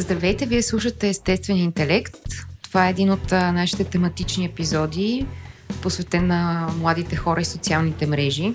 Здравейте, вие слушате Естествен интелект. Това е един от нашите тематични епизоди, посветен на младите хора и социалните мрежи.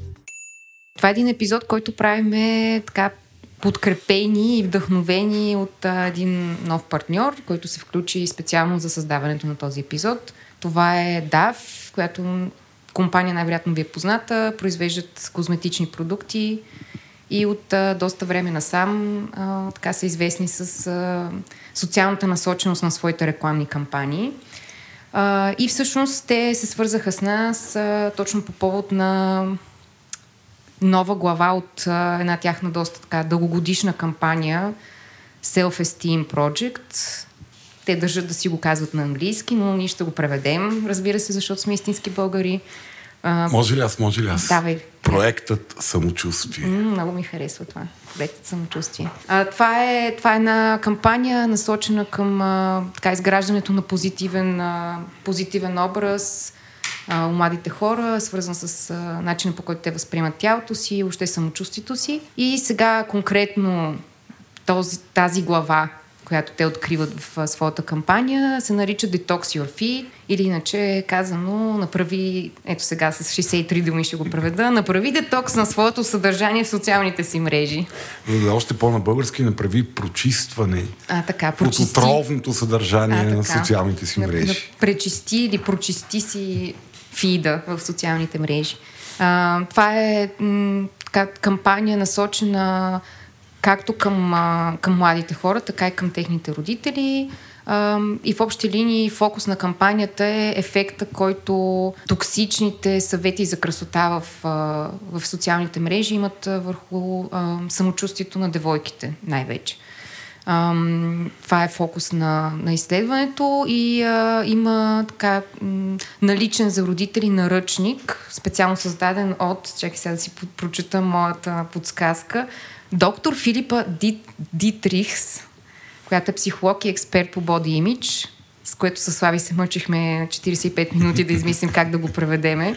Това е един епизод, който правиме така подкрепени и вдъхновени от а, един нов партньор, който се включи специално за създаването на този епизод. Това е DAF, която компания най-вероятно ви е позната, произвеждат козметични продукти и от а, доста време насам а, така са известни с а, социалната насоченост на своите рекламни кампании. А, и всъщност те се свързаха с нас а, точно по повод на нова глава от а, една тяхна доста така дългогодишна кампания Self-Esteem Project. Те държат да си го казват на английски, но ние ще го преведем, разбира се, защото сме истински българи. А, може ли аз, може ли аз? Давай. Проектът Самочувствие. М, много ми харесва това. Проектът Самочувствие. А, това, е, това е една кампания, насочена към а, така, изграждането на позитивен, а, позитивен образ, а, у младите хора, свързан с а, начина по който те възприемат тялото си, още самочувствието си. И сега конкретно този, тази глава, която те откриват в а, своята кампания, се нарича Detox Your Feed или иначе казано направи, ето сега с 63 думи ще го преведа, направи детокс на своето съдържание в социалните си мрежи. Да, още по-на български направи прочистване а, така, от прочисти. отровното съдържание А, на така. социалните си Да- мрежи. Да пречисти или прочисти си фида в социалните мрежи. А, това е м, кампания насочена както към, а, към младите хора, така и към техните родители. А, и в общи линии фокус на кампанията е ефекта, който токсичните съвети за красота в, а, в социалните мрежи имат върху а, самочувствието на девойките най-вече. Ам, това е фокус на, на изследването и а, има така м, наличен за родители наръчник, специално създаден от, чакай сега да си прочета моята подсказка, доктор Филипа Дит, Дитрихс, която е психолог и експерт по body image, с което със Слави се мъчихме 45 минути да измислим как да го преведеме.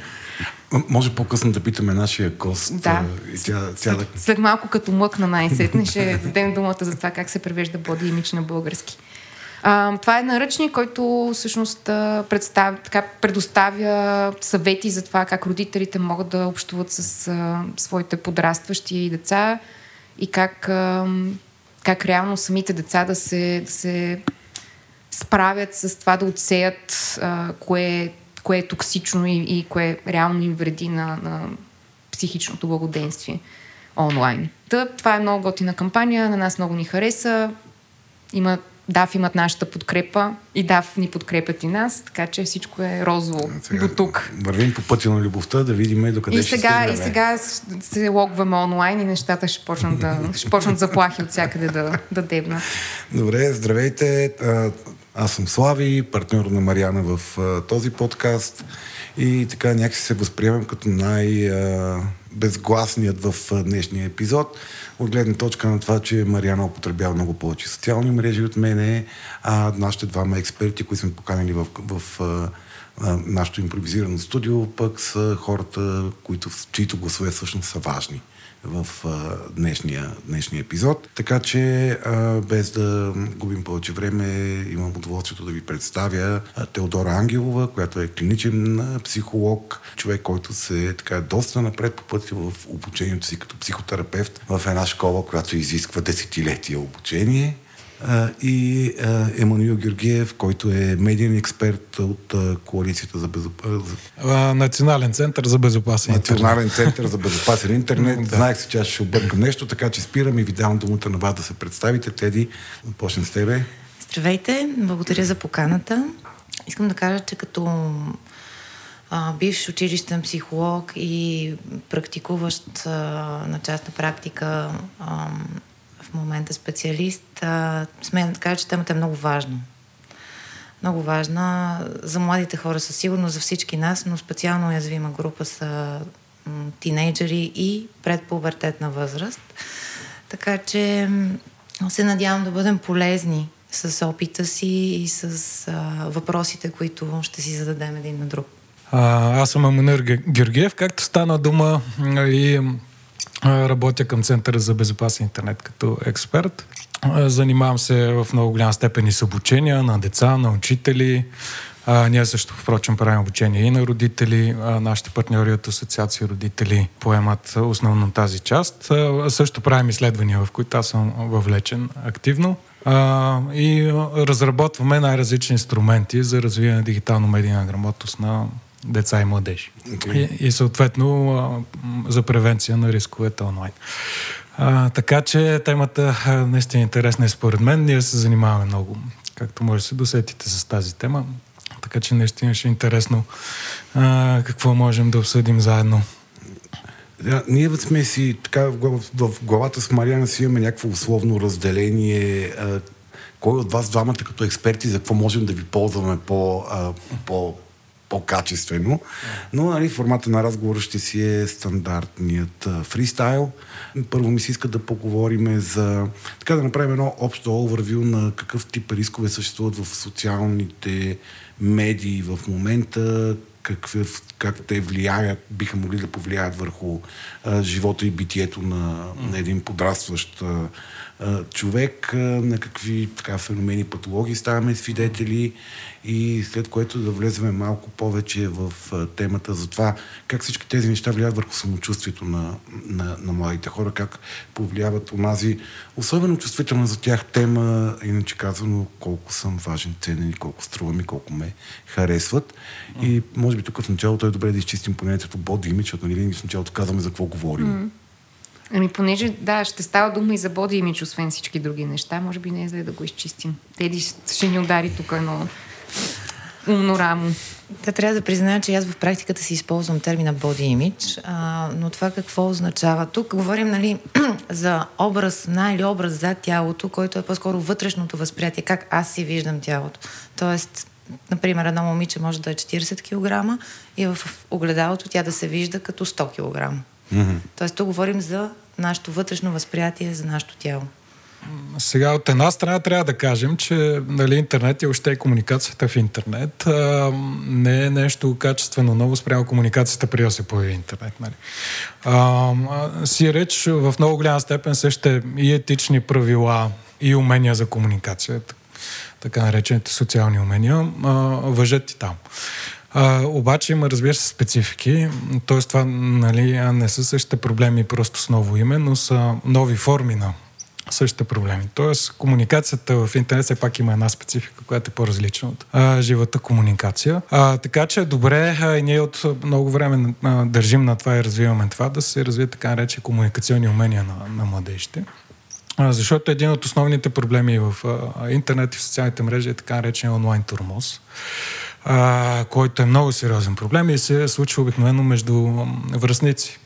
Може по-късно да питаме нашия гост. Да. И тя, тя да... След малко като млъкна най-сетне ще дадем думата за това как се превежда боди имидж на български. А, това е наръчник, който всъщност представ, така, предоставя съвети за това как родителите могат да общуват с а, своите подрастващи деца и как, а, как реално самите деца да се, да се справят с това да отсеят а, кое, кое е токсично и, и кое реално им вреди на, на психичното благоденствие онлайн. Та, това е много готина кампания, на нас много ни хареса. Има, DAF имат нашата подкрепа и DAF ни подкрепят и нас, така че всичко е розово до тук. Вървим по пътя на любовта, да видим докъде И ще сега, стигнем. и сега се логваме онлайн и нещата ще почнат, да, ще почнат заплахи от всякъде да, да дебнат. Добре, здравейте. А, Аз съм Слави, партньор на Мариана в а, този подкаст и така някакси се възприемам като най-безгласният в а, днешния епизод. От гледна точка на това, че Мариана употребява много повече социални мрежи от мене, а нашите двама експерти, които сме поканили в, в а, а, нашето импровизирано студио, пък са хората, които, чието гласове всъщност са важни в а, днешния, днешния епизод. Така че, а, без да губим повече време, имам удоволствието да ви представя а, Теодора Ангелова, която е клиничен психолог, човек, който се така доста напред по пътя в обучението си като психотерапевт в една школа, която изисква десетилетия обучение. И Емануил Георгиев, който е медиен експерт от Коалицията за безопасност. А, Национален център за безопасен интернет. Национален център за безопасен интернет. Да. Знаех се, че аз ще объркам нещо, така че спирам и ви давам думата на вас да се представите. Теди, почнем с тебе. Здравейте, благодаря за поканата. Искам да кажа, че като а, бивш училищен психолог и практикуващ а, на частна практика а, момента специалист, а, смея да кажа, че темата е много важна. Много важна за младите хора със сигурност, за всички нас, но специално уязвима група са тинейджери и предпубертетна възраст. Така че се надявам да бъдем полезни с опита си и с а, въпросите, които ще си зададем един на друг. А, аз съм Аманир Георгиев. Както стана дума и работя към Центъра за безопасен интернет като експерт. Занимавам се в много голяма степен и с обучения на деца, на учители. А, ние също, впрочем, правим обучение и на родители. А, нашите партньори от Асоциация родители поемат основно тази част. А, също правим изследвания, в които аз съм въвлечен активно. А, и разработваме най-различни инструменти за развиване на дигитално-медийна грамотност на деца и младежи. Okay. И, и съответно а, за превенция на рисковете онлайн. А, така че темата а, наистина е интересна и според мен. Ние се занимаваме много, както може да се досетите с тази тема. Така че наистина ще е интересно а, какво можем да обсъдим заедно. Да, ние сме си така в, в главата с Мариана си имаме някакво условно разделение. А, кой от вас двамата като експерти за какво можем да ви ползваме по, а, по по-качествено. Но нали, формата на разговора ще си е стандартният фристайл. Първо ми се иска да поговорим за... Така да направим едно общо овервю на какъв тип рискове съществуват в социалните медии в момента, какъв, как те влияят, биха могли да повлияят върху а, живота и битието на, на един подрастващ а, човек, на какви така, феномени, патологии ставаме свидетели и след което да влезем малко повече в темата за това как всички тези неща влияят върху самочувствието на, на, на младите хора, как повлияват онази особено чувствителна за тях тема, иначе казано колко съм важен, ценен и колко струвам и колко ме харесват. И може би тук в началото е добре да изчистим понятието body image, защото нали, в началото казваме за какво говорим. Mm. Ами, понеже, да, ще става дума и за боди имидж, освен всички други неща, може би не е зле да го изчистим. Теди ще ни удари тук едно умно рамо. Да, трябва да призная, че аз в практиката си използвам термина body image, а, но това какво означава? Тук говорим нали, за образ на или образ за тялото, който е по-скоро вътрешното възприятие, как аз си виждам тялото. Тоест, например, едно момиче може да е 40 кг и в огледалото тя да се вижда като 100 кг. Mm-hmm. Тоест, тук говорим за нашето вътрешно възприятие, за нашето тяло. Сега от една страна трябва да кажем, че нали, интернет и още е комуникацията в интернет а, не е нещо качествено ново спрямо комуникацията при да се появи интернет. Нали. А, си реч в много голяма степен също и етични правила и умения за комуникация, така наречените социални умения, а, въжат и там. А, обаче има, разбира се, специфики. Тоест това нали, не са същите проблеми просто с ново име, но са нови форми на същите проблеми. Тоест, комуникацията в интернет все пак има една специфика, която е по-различна от а, живата комуникация. А, така че е добре, а, и ние от много време а, държим на това и развиваме това, да се развият така наречени комуникационни умения на, на младежите. А, защото един от основните проблеми в а, интернет и в социалните мрежи е така наречен онлайн турмоз а, който е много сериозен проблем и се случва обикновено между връзници,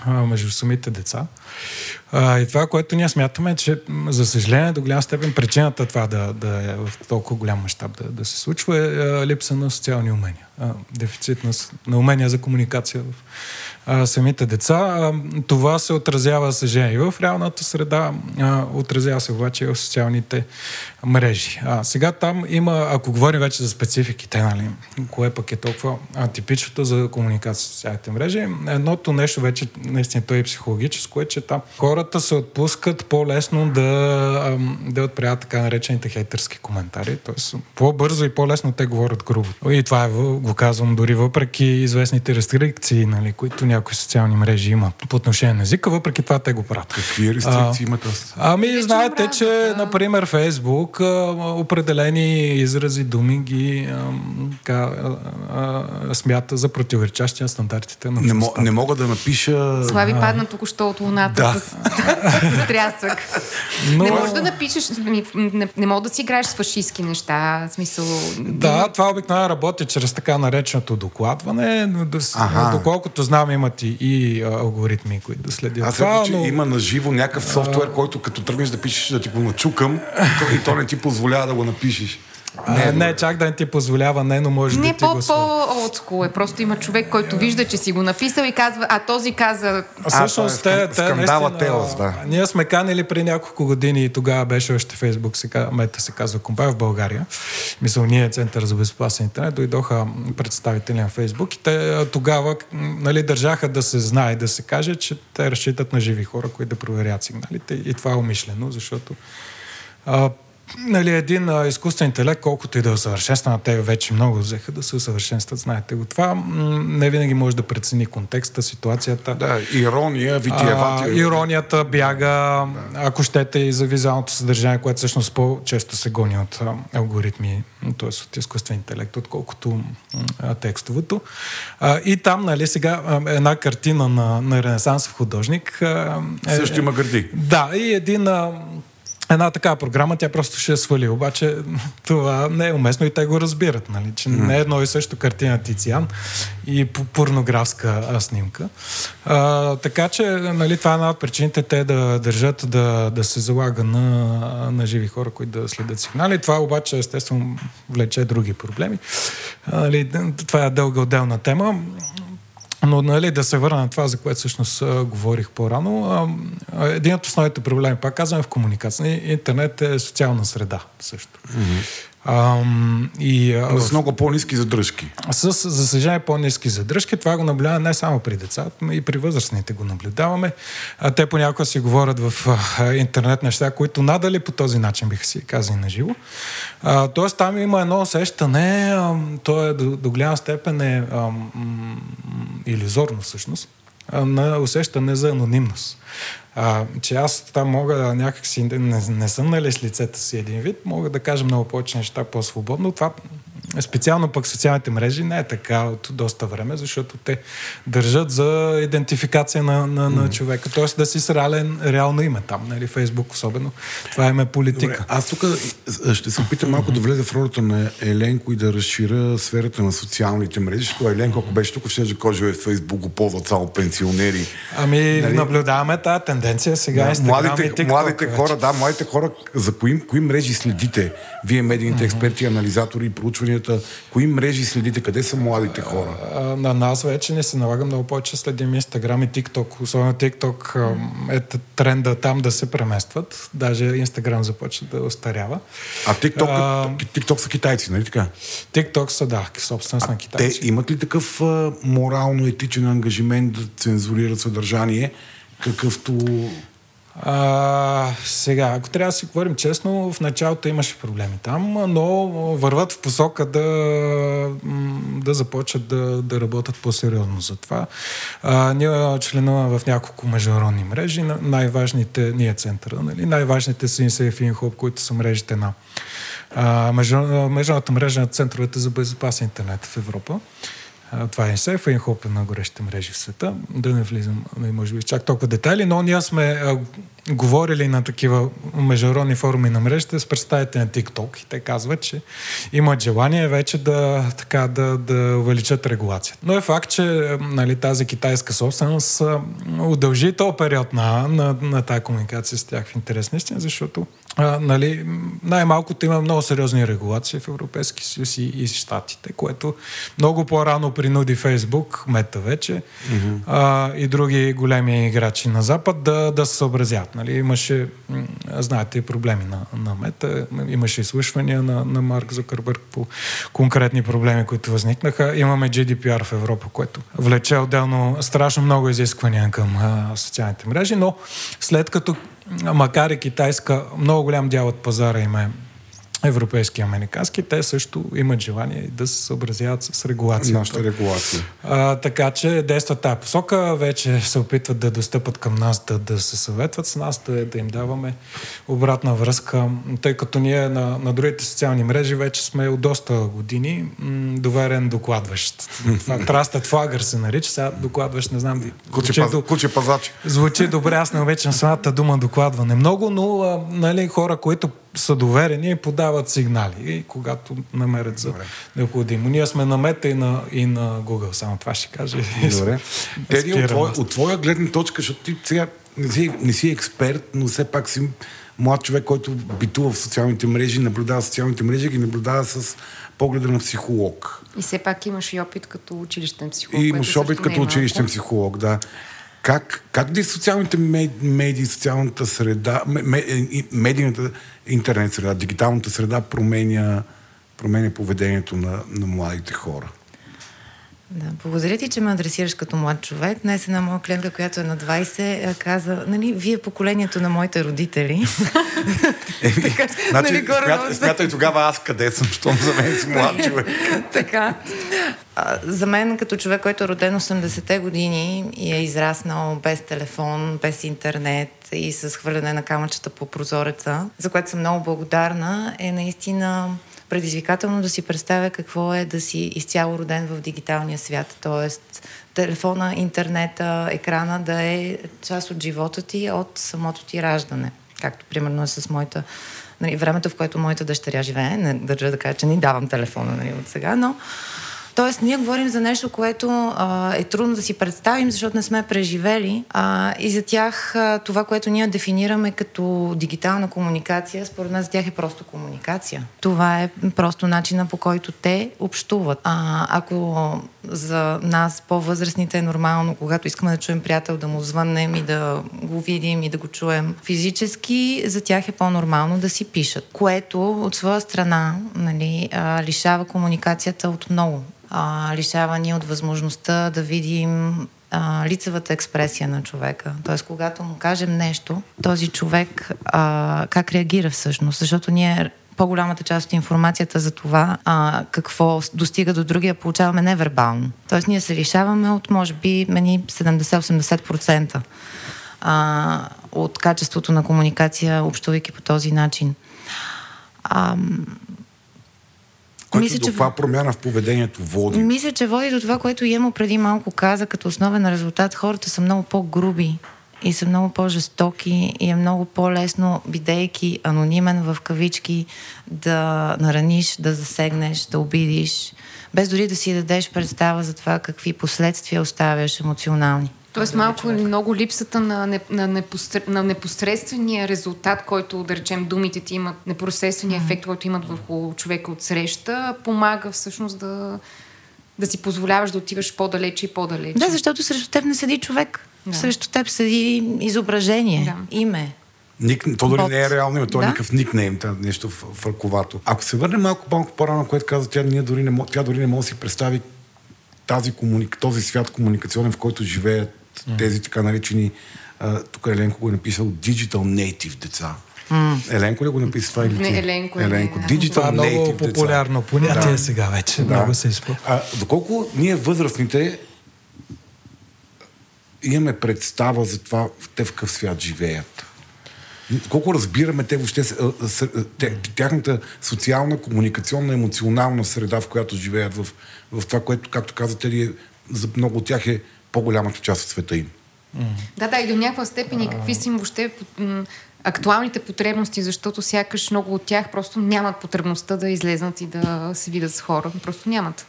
а, между самите деца. А, и това, което ние смятаме, е, че за съжаление до голяма степен причината това да, да е в толкова голям мащаб да, да се случва е а, липса на социални умения, а, дефицит на, на умения за комуникация в а, самите деца. А, това се отразява съжаление и в реалната среда, а, отразява се обаче в социалните мрежи. А, сега там има, ако говорим вече за спецификите, нали, кое пък е толкова атипичното за комуникация с социалните мрежи, едното нещо вече наистина то е психологическо е, че там хората се отпускат по-лесно да, да отправят така наречените хейтърски коментари. Тоест по-бързо и по-лесно те говорят грубо. И това е, го казвам дори въпреки известните рестрикции, нали, които някои социални мрежи имат по отношение на езика, въпреки това те го правят. Какви рестрикции имат? Ами, Лично знаете, че, например, Фейсбук определени изрази, думи ги а, а, а, смята за противоречащи на стандартите на не, не мога да напиша... Слави падна току-що от луната да. с, с трясък. Но... Не можеш да напишеш, не, не мога да си играеш с фашистски неща. В смисъл... Да, това обикновено работи чрез така нареченото докладване. Ага. Доколкото знам, има имат и, и а, алгоритми, които да следят Аз това. че но... има на живо някакъв софтуер, който като тръгнеш да пишеш да ти го начукам, то, и то не ти позволява да го напишеш. Не, не, чак да не ти позволява, не, но може Не, да ти по, го по олдскул е. Просто има човек, който вижда, че си го написал и казва, а този каза... А, всъщност, е те, те, скандала наистина, Телс, да. Ние сме канили при няколко години и тогава беше още Фейсбук, сега, мета се казва компания в България. Мисля, ние Център за безопасен интернет, дойдоха представители на Фейсбук и те а, тогава нали, държаха да се знае, да се каже, че те разчитат на живи хора, които да проверят сигналите и това е умишлено, защото а, нали, един а, изкуствен интелект, колкото и да е усъвършенстван, те вече много взеха да се усъвършенстват, знаете го това, не винаги може да прецени контекста, ситуацията. Да, ирония, А, витиевати. иронията бяга, ако щете и за визуалното съдържание, което всъщност по-често се гони от алгоритми, т.е. от изкуствен интелект, отколкото а, текстовото. А, и там, нали, сега а, една картина на, на ренесансов художник. А, е- Също има гърди. да, и един, а, една такава програма, тя просто ще я свали. Обаче това не е уместно и те го разбират, нали? че не е едно и също картина Тициан и по- порнографска а, снимка. А, така че нали, това е една от причините те да държат да, да се залага на, на живи хора, които да следят сигнали. Това обаче естествено влече други проблеми. А, нали, това е дълга отделна тема. Но нали, да се върна на това, за което всъщност говорих по-рано. Един от основните проблеми, пак казвам, е в комуникация. Интернет е социална среда също. А, и, а, с много по-низки задръжки. с, за съжаление, по-низки задръжки. Това го наблюдаваме не само при децата, но и при възрастните го наблюдаваме. А, те понякога си говорят в а, интернет неща, които надали по този начин биха си казали на живо. Тоест там има едно усещане, а, то е до, до голяма степен е а, м, иллюзорно всъщност, а, на усещане за анонимност. А, че аз там мога някакси, не, не съм нали с лицето си един вид, мога да кажа много повече неща по-свободно. Това специално пък социалните мрежи не е така от доста време, защото те държат за идентификация на, на, на човека. Тоест да си с реален, реално име там, нали, Фейсбук особено. Това име политика. Добре, аз тук ще се опитам малко да влезе в ролята на Еленко и да разширя сферата на социалните мрежи, защото Еленко, ако беше тук, ще каже, е Фейсбук го ползват само пенсионери. Ами, Нали? наблюдаваме тази тенденция сега. Да, Инстаграм и младите, TikTok младите вече. хора, да, младите хора, за кои, кои мрежи следите? Вие, медийните експерти, анализатори, проучванията, кои мрежи следите? Къде са младите хора? На нас вече не се налага много повече следим Инстаграм и TikTok. Особено а, е тренда там да се преместват. Даже Инстаграм започва да остарява. А TikTok, А, TikTok са китайци, нали така? TikTok са, да, собственост на Те китайци. имат ли такъв морално-етичен ангажимент да цензурират съдържание, какъвто... А, сега, ако трябва да си говорим честно, в началото имаше проблеми там, но върват в посока да, да започат да, да работят по-сериозно за това. А, ние членуваме в няколко международни мрежи, на- най-важните, ние е центъра, нали? най-важните са INSAFE и InHope, които са мрежите на а, между- международната мрежа на центровете за безопасен интернет в Европа. Това е INSAFE, InHope е на горещите мрежи в света. Да не влизам, нали, може би, чак толкова детайли, но ние сме а, говорили на такива международни форуми на мрежите с представители на TikTok и те казват, че имат желание вече да, така, да, да увеличат регулацията. Но е факт, че нали, тази китайска собственост удължи този период на, на, на тази комуникация с тях в интерес наистина, защото а, нали, най-малкото има много сериозни регулации в Европейски съюз и, и Штатите, което много по-рано принуди Фейсбук, Мета вече mm-hmm. а, и други големи играчи на Запад да, да се съобразят. Нали, имаше, знаете, проблеми на, на Мета, имаше изслушвания на, на Марк Зукърбърг по конкретни проблеми, които възникнаха. Имаме GDPR в Европа, което влече отделно страшно много изисквания към а, социалните мрежи, но след като макар и китайска, много голям дял от пазара им е европейски и американски, те също имат желание да се съобразяват с регулацията. Нашата регулация. А, така че действат тази посока, вече се опитват да достъпат към нас, да, да се съветват с нас, да, да им даваме обратна връзка, тъй като ние на, на другите социални мрежи вече сме от доста години м, доверен докладващ. Това Trusted Flagger се нарича, сега докладващ, не знам. Куче, звучи паз... до- Куче пазач. Звучи добре, аз не обичам самата дума докладване много, но а, нали, хора, които са доверени и подават сигнали, когато намерят за Добре. необходимо. Ние сме на Мета и на, и на Google, само това ще кажа. Добре. Теди, от, твоя, от твоя гледна точка, защото ти сега не си, не си експерт, но все пак си млад човек, който битува в социалните мрежи, наблюдава социалните мрежи, ги наблюдава с погледа на психолог. И все пак имаш и опит като училищен психолог. И имаш опит като е училищен психолог, да. Как, как ли социалните медии, социалната среда, медийната интернет среда, дигиталната среда променя, променя поведението на, на младите хора? Да, благодаря ти, че ме адресираш като млад човек. Днес една моя клиентка, която е на 20, е, каза, нали, вие поколението на моите родители. Така, значи, нали, смятай, смятай тогава аз къде съм, щом за мен си млад човек. така. А, за мен, като човек, който е роден 80-те години и е израснал без телефон, без интернет и с хвърляне на камъчета по прозореца, за което съм много благодарна, е наистина предизвикателно да си представя какво е да си изцяло роден в дигиталния свят. Тоест, телефона, интернета, екрана да е част от живота ти от самото ти раждане. Както примерно е с моята нали, времето, в което моята дъщеря живее. Не държа да кажа, че ни давам телефона нали, от сега, но Тоест, ние говорим за нещо, което а, е трудно да си представим, защото не сме преживели. А, и за тях а, това, което ние дефинираме като дигитална комуникация, според нас за тях е просто комуникация. Това е просто начина по който те общуват. А, ако за нас, по-възрастните, е нормално, когато искаме да чуем приятел, да му звъннем и да го видим и да го чуем физически, за тях е по-нормално да си пишат. Което от своя страна нали, а, лишава комуникацията от много а, лишава ни от възможността да видим а, лицевата експресия на човека. Тоест, когато му кажем нещо, този човек а, как реагира всъщност, защото ние по-голямата част от информацията за това а, какво достига до другия получаваме невербално. Тоест ние се лишаваме от може би мени 70-80% а, от качеството на комуникация, общувайки по този начин. Което мисля, до това промяна в поведението води. Мисля, че води до това, което Емо преди малко каза, като основен резултат. Хората са много по-груби и са много по-жестоки и е много по-лесно, бидейки анонимен в кавички, да нараниш, да засегнеш, да обидиш, без дори да си дадеш представа за това какви последствия оставяш емоционални. Тоест малко или много липсата на, не, на, непостр... на непосредствения резултат, който, да речем, думите ти имат, непосредствения mm-hmm. ефект, който имат върху човека от среща, помага всъщност да, да си позволяваш да отиваш по-далече и по-далече. Да, защото срещу теб не седи човек. Да. Срещу теб седи изображение, да. име. Ник, то дори не е реално име, то е да? никакъв никнейм, нещо в, в ръковато. Ако се върне малко, малко по-рано, което каза, тя, ние дори не, тя дори не може да си представи тази комуник... този свят комуникационен, в който живеят mm. тези така наречени, а, тук Еленко го е написал Digital Native деца. Mm. Еленко ли го написа това или ти? Не, Еленко. Еленко. Не, Digital това е много популярно деца. понятие да. сега вече. Да. Много се използва. Доколко ние възрастните имаме представа за това, те в какъв свят живеят. Колко разбираме те въобще тяхната социална, комуникационна, емоционална среда, в която живеят, в, в това, което, както казате, за много от тях е по-голямата част от света им. Да, да, и до някаква степен и какви са им въобще актуалните потребности, защото сякаш много от тях просто нямат потребността да излезнат и да се видят с хора. Просто нямат.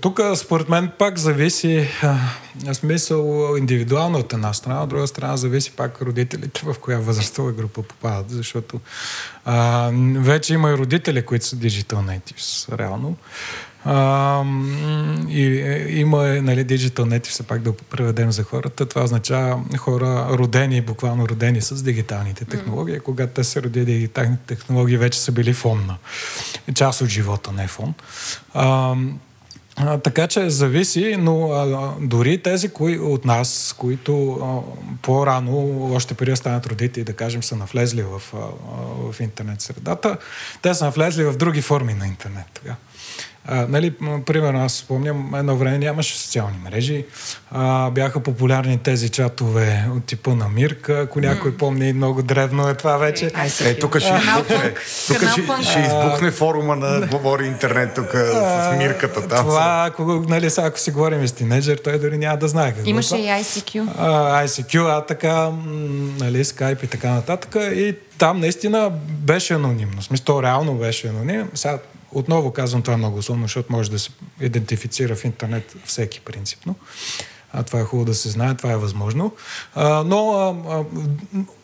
Тук, според мен, пак зависи в смисъл индивидуално от една страна, от друга страна зависи пак родителите в коя възрастова група попадат, защото а, вече има и родители, които са digital natives, реално. А, и, е, има нали, Digital Native, все пак да преведем за хората. Това означава хора родени, буквално родени с дигиталните технологии. Mm. Когато те са родили дигиталните технологии, вече са били фон на част от живота, не фон. А, а, така че зависи, но а, дори тези кои, от нас, които а, по-рано, още преди станат родители, да кажем, са навлезли в, а, в интернет средата, те са навлезли в други форми на интернет. Тогава А, нали, примерно, аз спомням, едно време нямаше социални мрежи. А, бяха популярни тези чатове от типа на Мирка, ако някой помни, много древно е това вече. Е, тук ще избухне, тук ще, ще избухне форума на Говори интернет тук с Мирката. Там това, ако, нали, сега, ако си говорим с тинейджър, той дори няма да знае какво Имаше е и ICQ. А, ICQ, а така, нали, Skype и така нататък. И там наистина беше анонимно. В смисъл, то реално беше анонимно. Сега отново казвам това много условно, защото може да се идентифицира в интернет всеки принципно. А, това е хубаво да се знае, това е възможно. А, но а, а,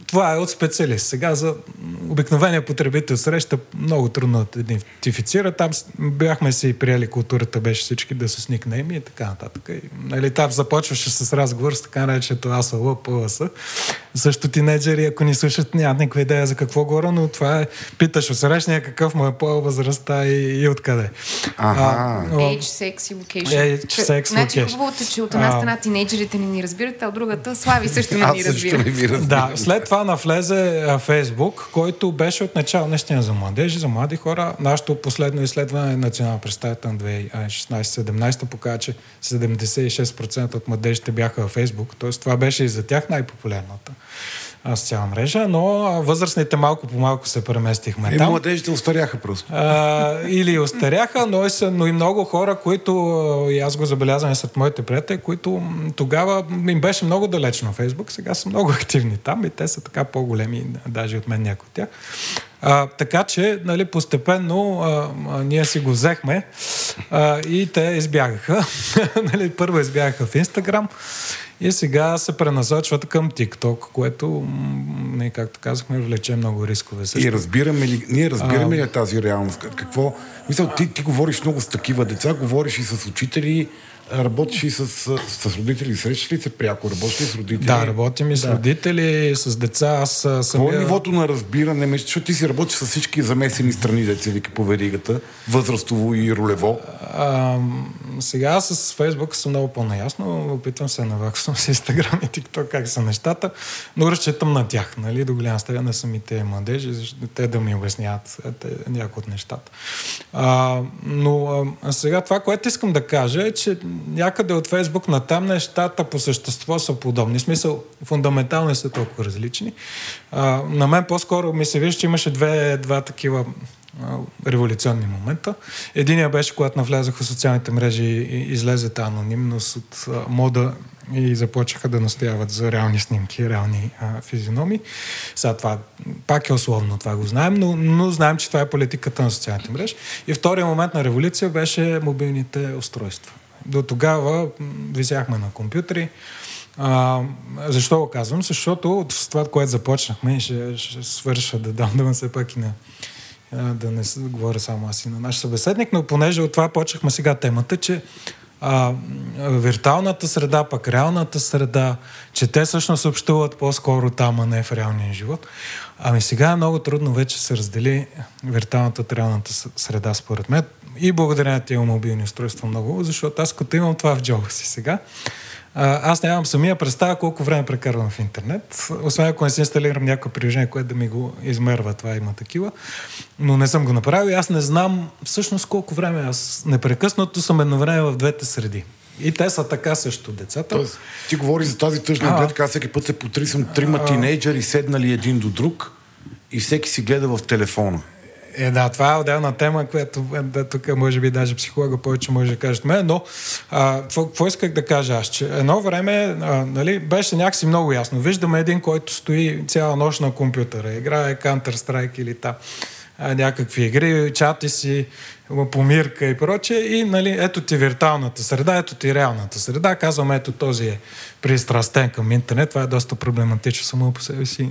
това е от специалист. Сега за обикновения потребител среща много трудно да идентифицира. Там бяхме си приели културата, беше всички да са с никнейми и така нататък. И, нали, там започваше с разговор с така наречето АСЛ, ПЛС. Също тинейджери, ако ни слушат, нямат никаква идея за какво говоря, но това е питаш срещния какъв му е пол, възрастта и, и откъде. Аха. но- Age, sex и location. Age, sex, Значи хубавото е, че от една А. страна тинейджерите не ни разбират, а от другата Слави също не ни разбира. Да, след това навлезе а, Фейсбук, който беше от начало наистина за младежи, за млади хора. Нашето последно изследване, национално представител на 2016-17, показва, че 76% от младежите бяха във Фейсбук. Тоест това беше и за тях най-популярната социална мрежа, но възрастните малко по малко се преместихме Е, там. младежите устаряха просто. А, или остаряха, но и, са, но и много хора, които, и аз го забелязвам и сред моите приятели, които тогава им беше много далечно Фейсбук, сега са много активни там и те са така по-големи, даже от мен някои от тях. А, така че, нали, постепенно а, а, ние си го взехме а, и те избягаха. нали, първо избягаха в Инстаграм и сега се пренасочват към TikTok, което, не, както казахме, влече много рискове. Също. И разбираме ли, ние разбираме ли тази реалност? Какво? Мисля, ти, ти говориш много с такива деца, говориш и с учители, работиш и с, с, родители, срещаш ли се пряко, работиш ли с родители? Да, работим и с родители, с деца. Аз а, Какво е нивото на разбиране, защото ти си работиш с всички замесени страни, деца вика по веригата, възрастово и ролево. А, сега с Фейсбук съм много по-наясно. Опитвам се да наваксвам с Инстаграм и TikTok как са нещата, но разчитам на тях, нали, до голяма степен на самите младежи, защото те да ми обясняват те, някои от нещата. А, но а, сега това, което искам да кажа е, че някъде от Фейсбук натам нещата по същество са подобни. В смисъл, фундаментално са толкова различни. А, на мен по-скоро ми се вижда, че имаше две, два такива революционни момента. Единия беше, когато навлязоха социалните мрежи и излезе тази анонимност от а, мода и започнаха да настояват за реални снимки, реални а, физиономи. Сега това пак е условно, това го знаем, но, но знаем, че това е политиката на социалните мрежи. И втория момент на революция беше мобилните устройства. До тогава висяхме на компютри, а, защо го казвам? Защото с това, което започнахме, ще, ще свърша да дам дума все пак и на да не говоря само аз и на наш събеседник, но понеже от това почнахме сега темата, че а, виртуалната среда, пък реалната среда, че те всъщност общуват по-скоро там, а не в реалния живот. Ами сега е много трудно вече се раздели виртуалната от реалната среда, според мен. И благодаря на тия мобилни устройства много, защото аз като имам това в джоба си сега, а, аз нямам самия представа колко време прекарвам в интернет. Освен ако не си инсталирам някакво приложение, което да ми го измерва, това има такива. Но не съм го направил и аз не знам всъщност колко време. Аз непрекъснато съм едновременно в двете среди. И те са така също децата. Тоест, ти говориш за тази тъжна гледка, аз всеки път се потрисам трима тинейджери, седнали един до друг и всеки си гледа в телефона. Е, да, това е отделна тема, която е, да, тук може би даже психолога повече може да каже от мен, но какво, исках да кажа аз? Че едно време а, нали, беше някакси много ясно. Виждаме един, който стои цяла нощ на компютъра, играе Counter-Strike или та, а, някакви игри, чати си, помирка и прочее. И нали, ето ти виртуалната среда, ето ти реалната среда. Казвам, ето този е пристрастен към интернет. Това е доста проблематично само по себе си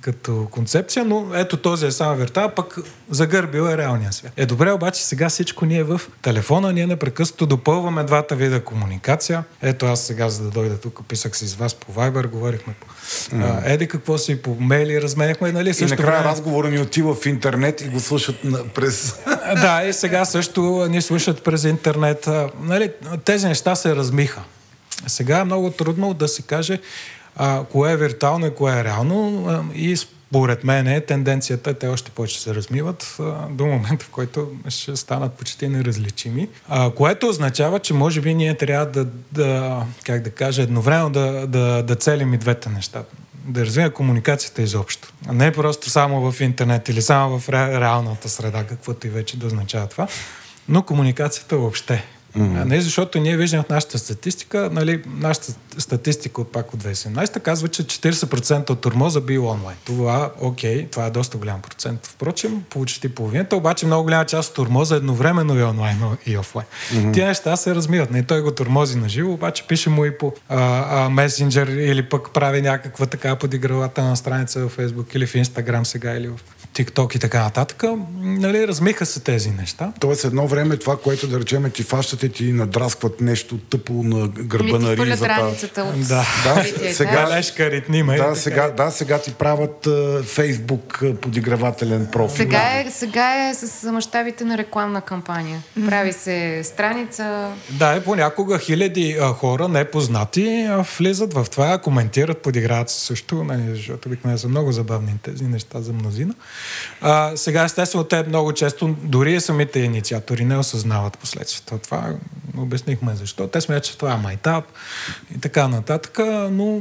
като концепция, но ето този е само виртуал, пък загърбил е реалния свят. Е добре, обаче сега всичко ни е в телефона, ние непрекъснато допълваме двата вида комуникация. Ето аз сега, за да дойда тук, писах си с вас по Viber, говорихме по mm. Еди какво си, по мейли разменяхме, нали? И Също накрая време- разговора ни отива в интернет и го слушат на, през... да, и сега също ни слушат през интернет. Нали, тези неща се размиха. Сега е много трудно да се каже а, кое е виртуално и кое е реално. А, и с- Поред мен е тенденцията, те още повече се размиват а, до момента, в който ще станат почти неразличими. А, което означава, че може би ние трябва да, да как да кажа, едновременно да, да, да целим и двете неща да развия комуникацията изобщо. А не просто само в интернет или само в ре, реалната среда, каквото и вече да означава това, но комуникацията въобще. Mm-hmm. Не защото ние виждаме в нашата статистика, нали, нашата статистика от пак от 2017 казва, че 40% от турмоза бил онлайн. Това, окей, това е доста голям процент. Впрочем, почти половината, обаче много голяма част от турмоза едновременно е онлайн и офлайн. Mm-hmm. Тия неща се размиват. Не той го турмози на живо, обаче пише му и по а, а, месенджер или пък прави някаква така подигравата на страница в Facebook или в Instagram сега или в TikTok и така нататък. Нали, размиха се тези неща. Тоест едно време това, което да речем ти фащате, ти надраскват нещо тъпо на гърба Или на ризата. раницата от Да. Да, сега- да. Лешка, ритнима и Да, сега, да, сега ти правят uh, Фейсбук uh, подигравателен профил. Сега е, сега е с мащабите на рекламна кампания. Прави се страница. Да, и понякога хиляди а, хора, непознати, а, влизат в това, коментират, подиграват се също, нали, защото обикновено са много забавни тези неща за мнозина. А, сега, естествено, те много често, дори и самите инициатори не осъзнават последствията. Това обяснихме защо. Те смятат, че това е майтап и така нататък, но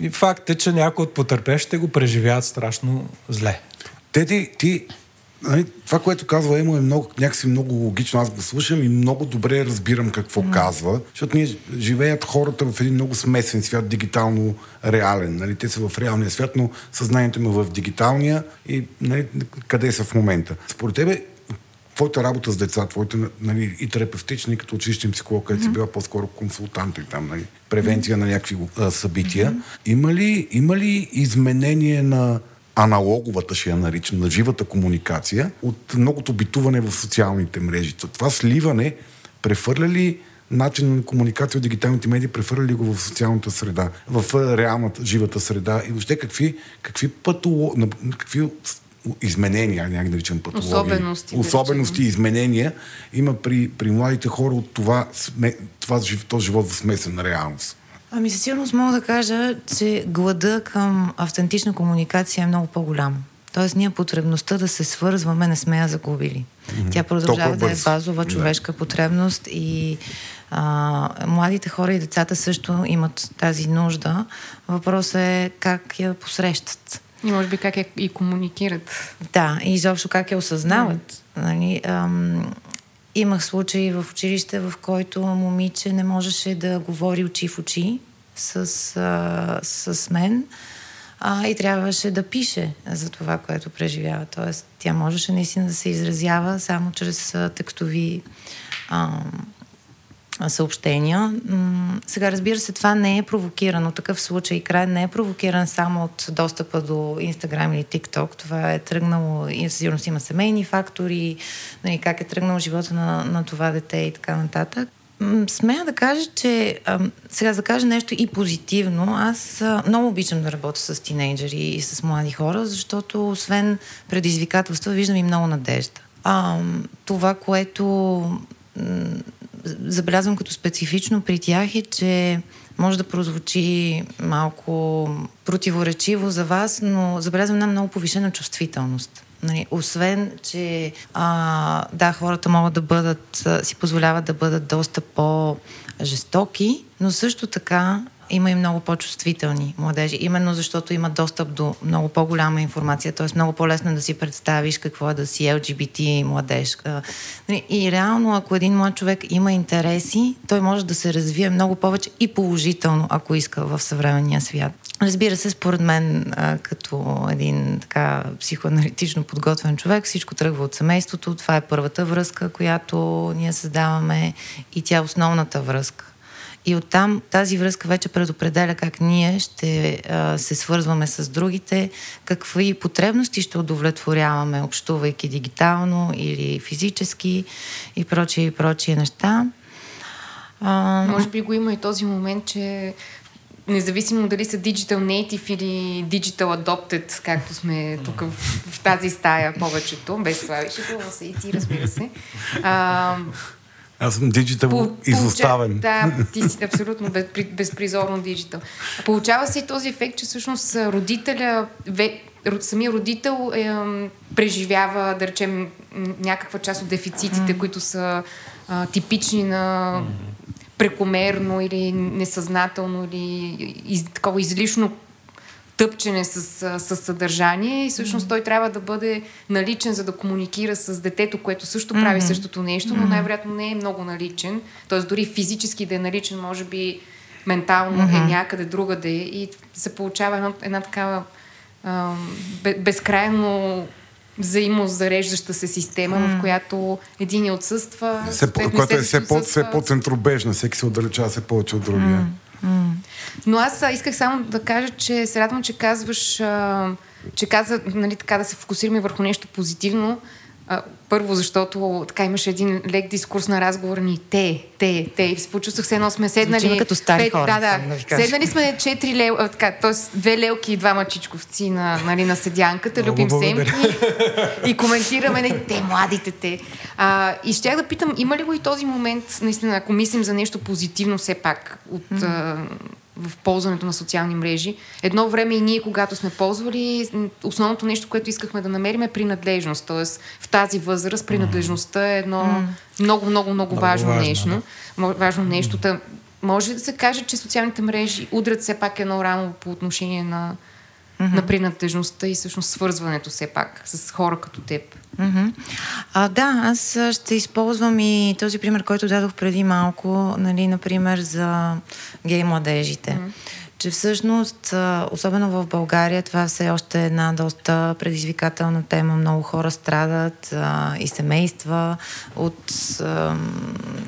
и факт е, че някои от потърпевшите го преживяват страшно зле. Те ти нали, това, което казва Емо е много, някакси много логично. Аз го слушам и много добре разбирам какво mm. казва, защото ние живеят хората в един много смесен свят, дигитално реален. Нали? Те са в реалния свят, но съзнанието им е в дигиталния и нали, къде са в момента. Според тебе, твоята работа с деца, твоята нали, и терапевтична, и като училищен психолог, където си била по-скоро консултант и там, нали, превенция на някакви а, събития, има, ли, има ли изменение на аналоговата, ще я наричам, на живата комуникация от многото битуване в социалните мрежи? Това сливане прехвърля ли начин на комуникация от дигиталните медии, прехвърля ли го в социалната среда, в а, реалната, живата среда и въобще какви, какви, пътоло, какви изменения, няма да наричам патологии, Особености, да особености и изменения има при, при младите хора от това, това, този живот в смесена реалност. Ами със сигурност мога да кажа, че глада към автентична комуникация е много по-голям. Тоест ние потребността да се свързваме не сме я загубили. Тя продължава да е базова Да. човешка потребност и а, младите хора и децата също имат тази нужда. Въпросът е как я посрещат. И може би как я и комуникират. Да, и изобщо как я осъзнават. Нали, ам, имах случаи в училище, в който момиче не можеше да говори очи в очи с, а, с мен а, и трябваше да пише за това, което преживява. Тоест, тя можеше наистина да се изразява само чрез а, текстови ам, съобщения. Сега, разбира се, това не е провокирано. Такъв случай край не е провокиран само от достъпа до Instagram или TikTok. Това е тръгнало и със сигурност има семейни фактори, нали, как е тръгнал живота на, на това дете и така нататък. Смея да кажа, че сега да кажа нещо и позитивно. Аз а, много обичам да работя с тинейджери и с млади хора, защото освен предизвикателства, виждам и много надежда. Ам, това, което забелязвам като специфично при тях е, че може да прозвучи малко противоречиво за вас, но забелязвам една много повишена чувствителност. Нали, освен, че а, да, хората могат да бъдат, си позволяват да бъдат доста по-жестоки, но също така има и много по-чувствителни младежи, именно защото имат достъп до много по-голяма информация, т.е. много по-лесно е да си представиш какво е да си LGBT младеж. Нали, И реално, ако един млад човек има интереси, той може да се развие много повече и положително, ако иска в съвременния свят. Разбира се, според мен, като един така психоаналитично подготвен човек, всичко тръгва от семейството. Това е първата връзка, която ние създаваме и тя е основната връзка. И оттам тази връзка вече предопределя как ние ще а, се свързваме с другите, какви потребности ще удовлетворяваме, общувайки дигитално или физически и прочие и прочие неща. А, Може би го има и този момент, че независимо дали са digital native или digital adopted, както сме тук в, в тази стая повечето, без Слави, шегувам се и ти, разбира се. А, Аз съм диджитал по, изоставен. Да, ти си абсолютно без, безпризорно диджитал. Получава се и този ефект, че всъщност родителя, ве, самия родител е, преживява, да речем, някаква част от дефицитите, mm. които са а, типични на прекомерно или несъзнателно или из, такова излишно тъпчене с, с съдържание и всъщност mm-hmm. той трябва да бъде наличен, за да комуникира с детето, което също прави mm-hmm. същото нещо, но най-вероятно не е много наличен. Тоест дори физически да е наличен, може би ментално mm-hmm. е някъде другаде и се получава една, една такава а, безкрайно взаимозареждаща се система, mm. в която един отсъства. Се, която е все, по, все по-центробежна, всеки се отдалечава все повече от другия. Mm. Но аз исках само да кажа, че се радвам, че казваш, а, че каза, нали, така да се фокусираме върху нещо позитивно. А, първо, защото така имаше един лек дискурс на разговор ни те, те, те. И се почувствах се едно сме седнали. Звучим като стари пет, хора. Да, да. седнали сме четири лел, така, т.е. две лелки и двама чичковци на, нали, на седянката, Много любим се и, и коментираме не, нали, те, младите те. А, и щях да питам, има ли го и този момент, наистина, ако мислим за нещо позитивно все пак от mm в ползването на социални мрежи. Едно време и ние, когато сме ползвали, основното нещо, което искахме да намерим е принадлежност. Тоест в тази възраст принадлежността е едно mm. много, много, много важно, важно нещо. Да. Важно нещо. Може да се каже, че социалните мрежи удрят все пак едно рамо по отношение на, mm-hmm. на принадлежността и всъщност свързването все пак с хора като теб. Mm-hmm. А, да, аз ще използвам и този пример, който дадох преди малко, нали, например, за гей младежите. Mm-hmm че всъщност, особено в България, това все още е една доста предизвикателна тема. Много хора страдат а, и семейства от а,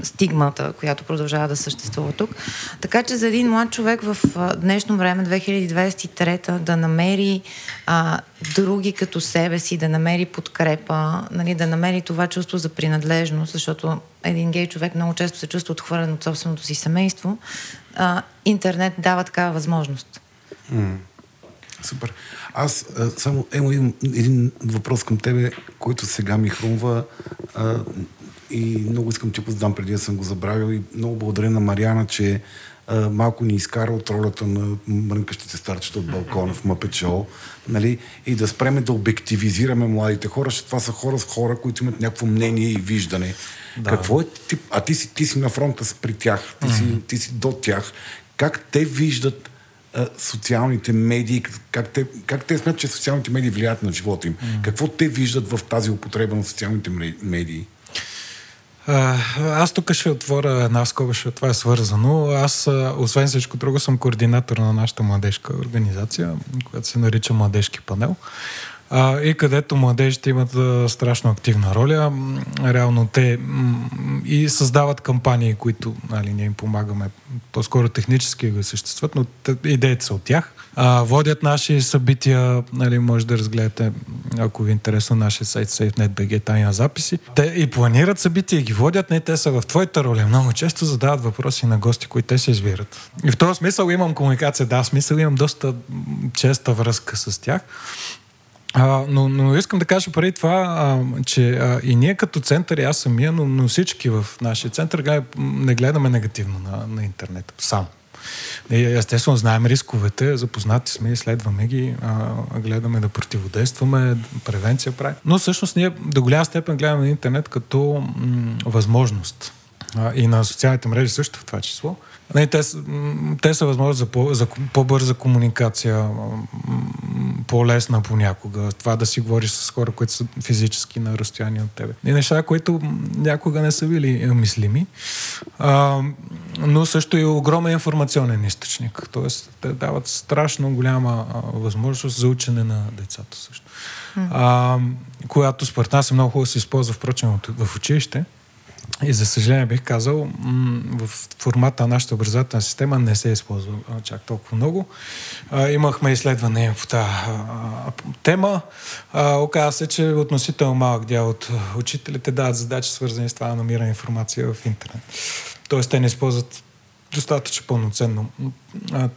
стигмата, която продължава да съществува тук. Така че за един млад човек в днешно време, 2023, да намери а, други като себе си, да намери подкрепа, нали, да намери това чувство за принадлежност, защото един гей човек много често се чувства отхвърлен от собственото си семейство, а, интернет дава такава възможност. Mm. Супер. Аз а, само емо имам един въпрос към тебе, който сега ми хрумва а, и много искам ти го задам преди да съм го забравил и много благодаря на Мариана, че а, малко ни изкара от ролята на мрънкащите старчета от балкона в Мъпечо, нали? и да спреме да обективизираме младите хора, защото това са хора с хора, които имат някакво мнение и виждане. Да. Какво е ти, а ти си, ти си на фронта при тях, ти, mm-hmm. си, ти си до тях. Как те виждат а, социалните медии, как те, как те смятат, че социалните медии влияят на живота им? Mm-hmm. Какво те виждат в тази употреба на социалните медии? Аз тук ще отворя една скоба, защото това е свързано. Аз, освен всичко друго, съм координатор на нашата младежка организация, която се нарича Младежки панел и където младежите имат страшно активна роля. Реално те и създават кампании, които нали, ние им помагаме по-скоро технически да съществуват, но идеите са от тях. А, водят наши събития, нали, може да разгледате, ако ви е интересно, нашия сайт SafeNet.bg, тайна записи. Те и планират събития, и ги водят, не те са в твоята роля. Много често задават въпроси на гости, които те се избират. И в този смисъл имам комуникация, да, смисъл имам доста честа връзка с тях. А, но, но искам да кажа преди това, а, че а, и ние като център, и аз самия, но, но всички в нашия център не гледаме негативно на, на интернет. Сам. Естествено, знаем рисковете, запознати сме, изследваме ги, а, гледаме да противодействаме, превенция прави. Но всъщност ние до голяма степен гледаме на интернет като м- възможност. И на социалните мрежи също в това число. Не, те, те са възможност за, по, за по-бърза комуникация, по-лесна понякога. Това да си говориш с хора, които са физически на разстояние от тебе. И неща, които някога не са били мислими. А, но също и огромен информационен източник. Тоест, те дават страшно голяма възможност за учене на децата също. А, която според нас е много хубаво да се използва, впрочем, в училище. И за съжаление бих казал, в формата на нашата образователна система не се използва чак толкова много. Имахме изследване по тази тема. Оказва се, че относително малък дял от учителите дават задачи, свързани с това да намира информация в интернет. Тоест, те не използват достатъчно пълноценно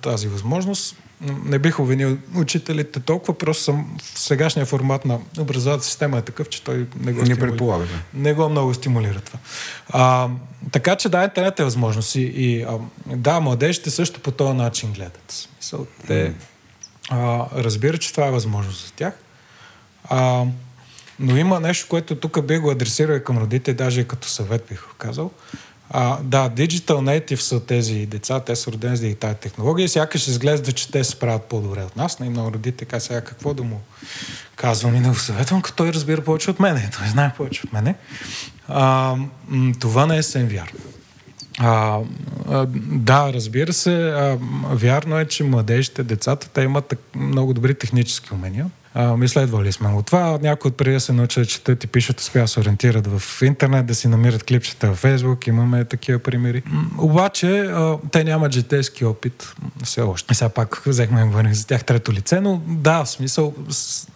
тази възможност не бих обвинил учителите толкова, просто съм в сегашния формат на образователната система е такъв, че той не го, не, предполага, да. не го много стимулира това. А, така че да, интернет е възможност. И, и а, да, младежите също по този начин гледат. Смисъл, те а, разбират, че това е възможност за тях. А, но има нещо, което тук би го адресирал към родите, даже и като съвет бих казал. А, да, Digital Native са тези деца, те са родени с дигитални технологии. Сякаш изглежда, че те се справят по-добре от нас. Най много родите така сега какво да му казвам и да го съветвам, като той разбира повече от мене. Той знае повече от мене. А, това не е съвсем. А, да, разбира се, а, вярно е, че младежите, децата, те имат много добри технически умения. А, ми следвали сме от това. Някои от преди да се научат да четат и пишат, успя да се ориентират в интернет, да си намират клипчета в Фейсбук. Имаме такива примери. Обаче, те нямат житейски опит все още. Сега пак взехме говорих за тях трето лице, но да, в смисъл,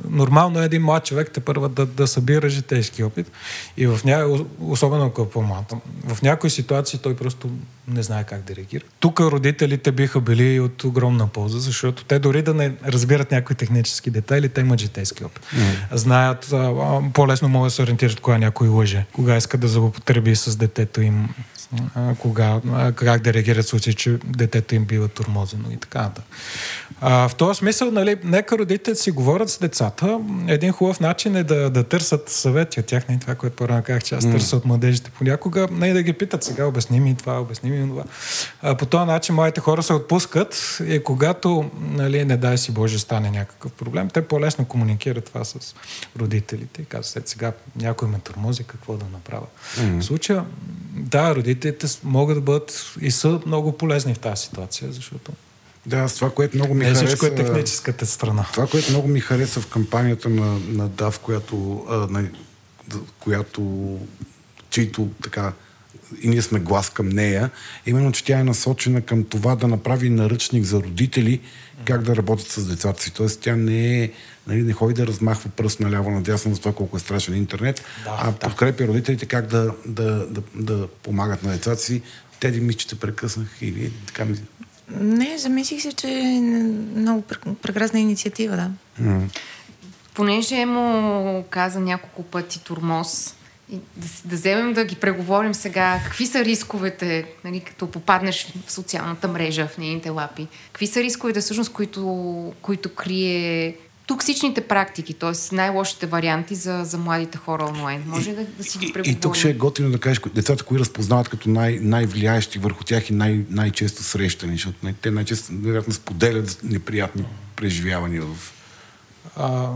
нормално е един млад човек те първа да, да събира житейски опит. И в ня... особено ако е по-млад. В някои ситуации той просто не знае как да реагира. Тук родителите биха били от огромна полза, защото те дори да не разбират някои технически детайли, те имат житейски опит. Mm. Знаят, а, по-лесно могат да се ориентират кога някой лъже, кога иска да злоупотреби с детето им, а, кога, а, как да реагират в случай, че детето им бива турмозено и така нататък. А, в този смисъл, нали, нека родителите си говорят с децата. Един хубав начин е да, да търсят съвети от тях. Не това, което по-рано казах, че аз mm. търся от младежите понякога. Не да ги питат сега, обясни ми това, обясни ми това. А, по този начин младите хора се отпускат и когато, нали, не дай си Боже, стане някакъв проблем, те по-лесно комуникират това с родителите и казват, сега някой ме тормози, какво да направя. Mm. В случая, да, родителите могат да бъдат и са много полезни в тази ситуация, защото да, с това, което много ми хареса... Всичко е техническата страна. Това, което много ми хареса в кампанията на, на DAF, която, а, на, която чието така и ние сме глас към нея, именно, че тя е насочена към това да направи наръчник за родители как да работят с децата си. Тоест тя не е, нали, не ходи да размахва пръст наляво надясно за това колко е страшен интернет, да, а да. подкрепя родителите как да, да, да, да помагат на децата си. Те ми, че те прекъснах или така ми... Не, замислих се, че е много прекрасна инициатива, да. Mm. Понеже му каза няколко пъти турмоз, и да, да вземем да ги преговорим сега. Какви са рисковете, нали, като попаднеш в социалната мрежа, в нейните лапи? Какви са рисковете, всъщност, които, които крие токсичните практики, т.е. най-лошите варианти за, за младите хора онлайн. Може да, да си ги преговорим. И, и тук ще е готино да кажеш децата, кои разпознават като най- най-влияещи върху тях и най- най-често срещани, защото те най-често вероятно споделят неприятни преживявания в а,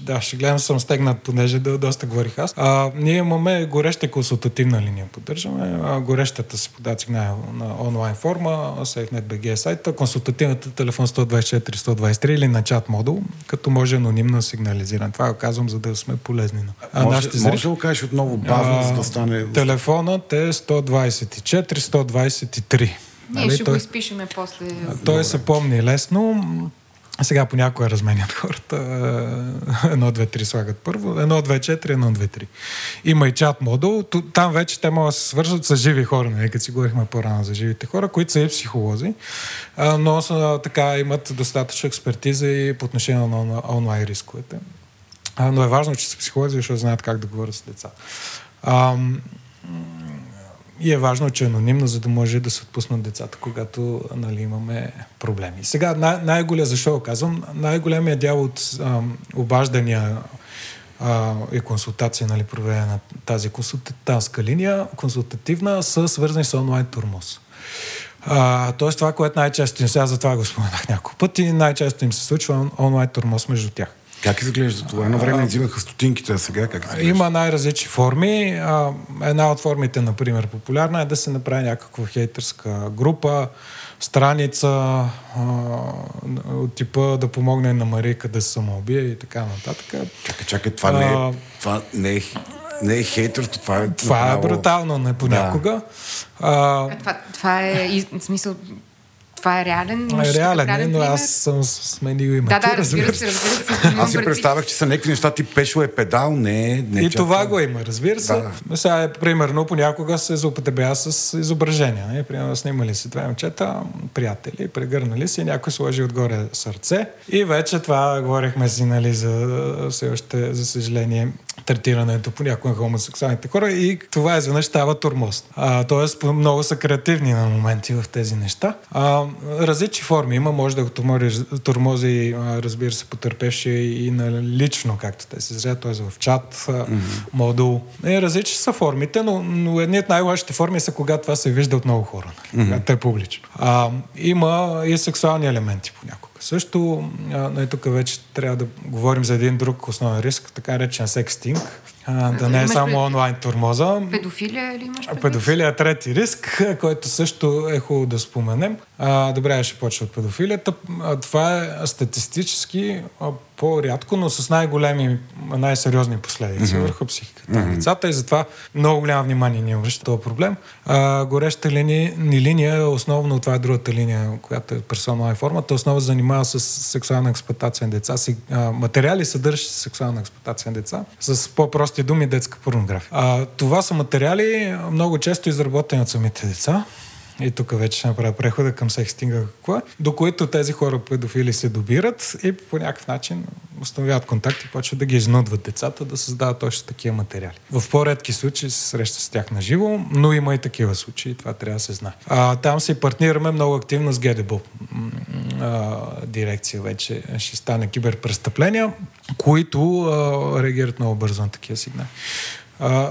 да, ще гледам съм стегнат, понеже да, доста говорих аз. А, ние имаме гореща консултативна линия, поддържаме. А, горещата се подават сигнал на онлайн форма, SafeNet.bg сайта, консултативната телефон 124-123 или на чат модул, като може анонимно сигнализиран. Това го казвам, за да сме полезни. А, може, нашите може да го кажеш отново бавно, а, за да стане... Телефонът е 124-123. Ние нали? ще той, го изпишеме после. Той се помни лесно. Сега понякога разменят хората. 1, 2, 3 слагат първо. 1, 2, 4, 1, 2, 3. Има и чат модул. Там вече те могат да се свържат с живи хора. Не, нали, си говорихме по-рано за живите хора, които са и психолози, но са, така имат достатъчно експертиза и по отношение на онлайн рисковете. Но е важно, че са психолози, защото знаят как да говорят с деца. И е важно, че е анонимно, за да може да се отпуснат децата, когато нали, имаме проблеми. Сега, най- най-голям, защо казвам, най-големият дял от а, обаждания а, и консултации, нали, проведена на тази консултантска линия, консултативна, са свързани с онлайн турмоз. Тоест това, което най-често им сега, за това го споменах няколко пъти, най-често им се случва онлайн турмоз между тях. Как изглежда това? Едно време взимаха стотинките, а сега как изглежда? Има най-различни форми. Една от формите, например, популярна е да се направи някаква хейтърска група, страница от типа да помогне на Марика да се самоубие и така нататък. Чакай, чакай, това, не, е, това не е не е хейтърство, това е... Това е направо... е брутално, не понякога. Да. А, това, това е, в смисъл, това е реален. Е реален, да но аз съм сменил името. Да, да, разбира се, разбира се. аз си представях, че са някакви неща, ти пешо е педал, не, не И това го има, разбира се. Да. Сега, е, примерно, понякога се злоупотребява с изображения. Не? Примерно, снимали се две момчета, приятели, прегърнали си, някой сложи отгоре сърце. И вече това говорихме си, нали, за все още, за съжаление, третирането понякога на хомосексуалните хора и това изведнъж става тормоз. А, тоест много са креативни на моменти в тези неща. А, различни форми има, може да го тормози, разбира се, потърпевши и на лично, както те се изразят, т.е. в чат, mm-hmm. модул. Е, различни са формите, но, но едни от най-лошите форми са когато това се вижда от много хора, нали, mm-hmm. когато е публично. А, има и сексуални елементи понякога. Също, а, тук вече трябва да говорим за един друг основен риск, така речен секстинг. А, да не е само онлайн турмоза. Педофилия или имаш предвид? Педофилия е трети риск, който също е хубаво да споменем. А, добре, ще почва от педофилията. А, това е статистически а, по-рядко, но с най-големи, най-сериозни последици mm-hmm. върху психиката mm-hmm. на децата и затова много голямо внимание ни обръща този проблем. А, гореща линия, ни линия, основно това е другата линия, която е персонална формата, основно се занимава с сексуална експлуатация на деца. Си, а, материали съдържащи сексуална експлуатация на деца с по-прости думи детска порнография. А, това са материали много често изработени от самите деца и тук вече ще направя прехода към секстинга какво до които тези хора педофили се добират и по някакъв начин установяват контакт и почват да ги изнудват децата да създават точно такива материали. В по-редки случаи се среща с тях на живо, но има и такива случаи, това трябва да се знае. А, там се партнираме много активно с ГДБО. дирекция вече ще стане киберпрестъпления, които а, реагират много бързо на такива сигнали.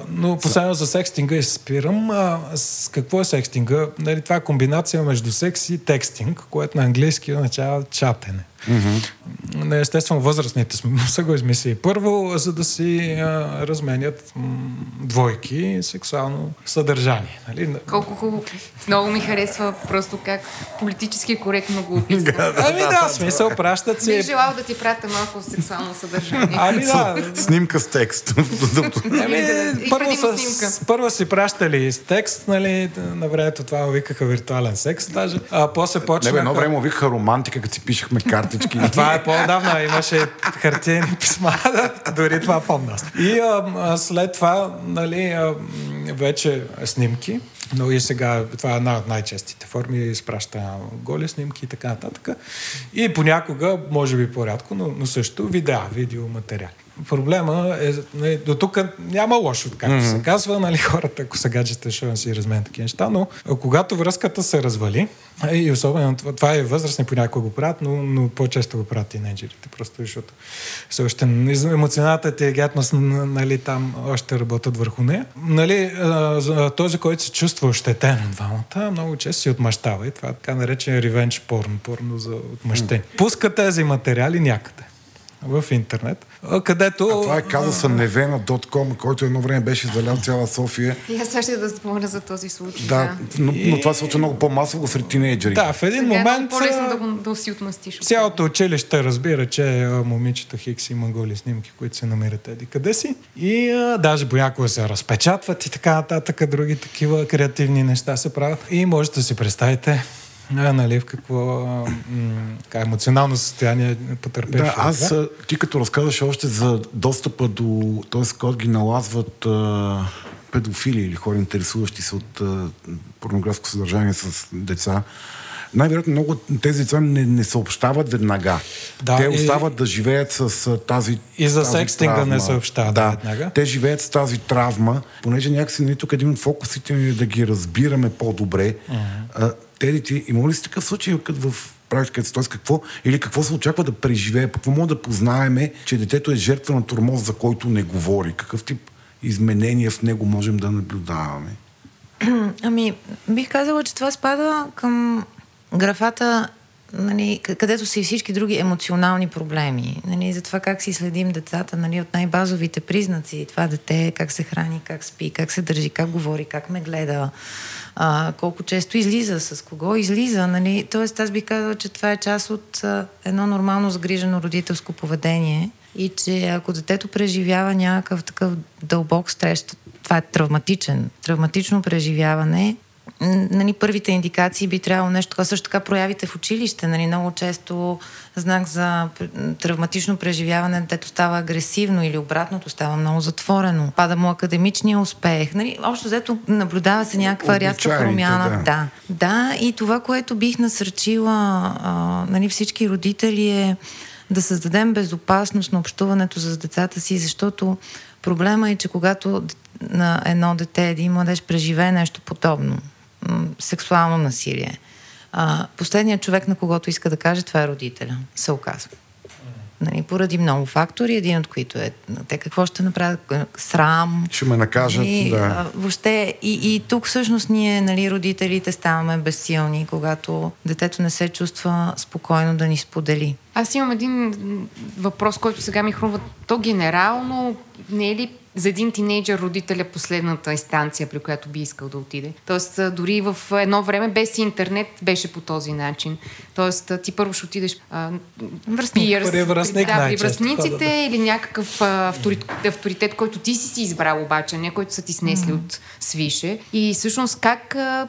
Но последно за секстинга и спирам. А, с какво е секстинга? Нали, това е комбинация между секс и текстинг, което на английски означава чатене. Mm-hmm. Естествено, възрастните са го измислили първо, за да си а, разменят м- двойки сексуално съдържание. Нали? Колко хубаво. Много ми харесва просто как политически коректно го описва. ами да, смисъл, пращат си... Бих желал да ти пратя малко сексуално съдържание. Ами да. Снимка с текст. ами, първо, с, първо си пращали с текст, нали, на времето това викаха виртуален секс, даже. А после почнаха... Не, едно време викаха романтика, като си пишехме карта картички. Това е по-давна, имаше хартиени писма, дори това помня. И а, след това, нали, а, вече снимки, но и сега това е една от най-честите форми, изпраща голи снимки и така нататък. И понякога, може би по-рядко, но, но също видеа, видеоматериали проблема е, нали, до тук няма лошо, както mm-hmm. се казва, нали, хората, ако са гаджета, ще си разменят такива неща, но когато връзката се развали, и особено това, това е възрастни понякога го правят, но, но по-често го правят тинейджерите, просто защото все още емоционалната интелигентност, нали, там още работят върху нея. Нали, този, който се чувства ощетен от двамата, много често си отмъщава и това е така наречен ревенч порно, порно за отмъщение. Mm. Пуска тези материали някъде в интернет, където... А това е казуса Nevena.com, който едно време беше залял цяла София. И аз ще да спомня за този случай. Да, да. Но, но това се случва много по-масово сред тинейджери. Да, в един Сега е момент... Е по-лесно да, го, да си отмъстиш. Цялото училище разбира, че момичето Хикс има голи снимки, които се намират еди къде си. И а, даже понякога се разпечатват и така нататък, други такива креативни неща се правят. И можете да си представите а, нали, в какво м- емоционално състояние потърпеш. Да, аз, да? ти като разказваш още за достъпа до, т.е. код ги налазват а, педофили или хора интересуващи се от а, порнографско съдържание с деца, най-вероятно много тези деца не, не съобщават веднага. Да, те остават да живеят с тази И за тази секстинга травма. не съобщават да, веднага. Те живеят с тази травма, понеже някакси нали, тук един от фокусите ни е да ги разбираме по-добре. Uh-huh ти има ли си такъв случай като в практиката? Т.е. какво, или какво се очаква да преживее? Какво може да познаеме, че детето е жертва на тормоз, за който не говори? Какъв тип изменения в него можем да наблюдаваме? Ами, бих казала, че това спада към графата нали, където са и всички други емоционални проблеми. Нали, за това как си следим децата нали, от най-базовите признаци. Това дете, как се храни, как спи, как се държи, как говори, как ме гледа, а, колко често излиза, с кого излиза. Нали? Тоест аз би казала, че това е част от а, едно нормално загрижено родителско поведение и че ако детето преживява някакъв такъв дълбок стрес, това е травматичен, травматично преживяване, нали, първите индикации би трябвало нещо така. Също така проявите в училище. Нали, много често знак за травматично преживяване, детето става агресивно или обратното става много затворено. Пада му академичния успех. Нали, общо взето наблюдава се някаква рязка промяна. Да. да. да, и това, което бих насърчила а, нали, всички родители е да създадем безопасност на общуването с децата си, защото Проблема е, че когато на едно дете, един младеж преживее нещо подобно, сексуално насилие, а, последният човек, на когото иска да каже, това е родителя, се оказва. Нали, поради много фактори, един от които е те какво ще направят, срам. Ще ме накажат, и, да. А, въобще, и, и тук всъщност ние, нали, родителите, ставаме безсилни, когато детето не се чувства спокойно да ни сподели. Аз имам един въпрос, който сега ми хрумва. То генерално не е ли за един тинейджър родител е последната инстанция, при която би искал да отиде. Тоест, дори в едно време без интернет беше по този начин. Тоест, ти първо ще отидеш а, връзник. При връзник, да, при връзниците да. или някакъв а, авторитет, авторитет, който ти си си избрал обаче, не който са ти снесли mm-hmm. от свише. И всъщност как а,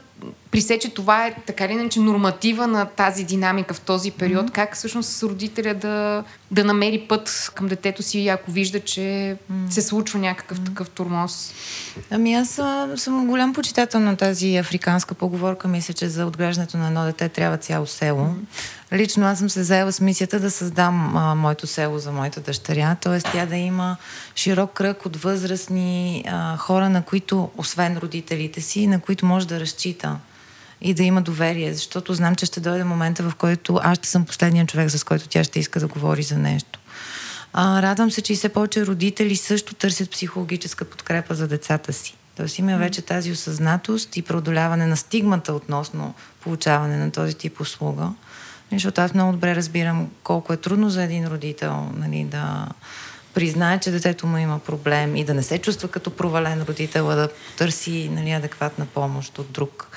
при че това е така или иначе норматива на тази динамика в този период, mm-hmm. как всъщност родителя да, да намери път към детето си, ако вижда, че mm-hmm. се случва някакъв mm-hmm. такъв турмоз? Ами аз съм, съм голям почитател на тази африканска поговорка. Мисля, че за отглеждането на едно дете трябва цяло село. Mm-hmm. Лично аз съм се заела с мисията да създам а, моето село за моята дъщеря, т.е. тя да има широк кръг от възрастни а, хора, на които, освен родителите си, на които може да разчита и да има доверие, защото знам, че ще дойде момента, в който аз ще съм последният човек, с който тя ще иска да говори за нещо. А, радвам се, че и все повече родители също търсят психологическа подкрепа за децата си. Тоест има вече тази осъзнатост и преодоляване на стигмата относно получаване на този тип услуга. Защото аз много добре разбирам колко е трудно за един родител нали, да признае, че детето му има проблем и да не се чувства като провален родител, а да търси нали, адекватна помощ от друг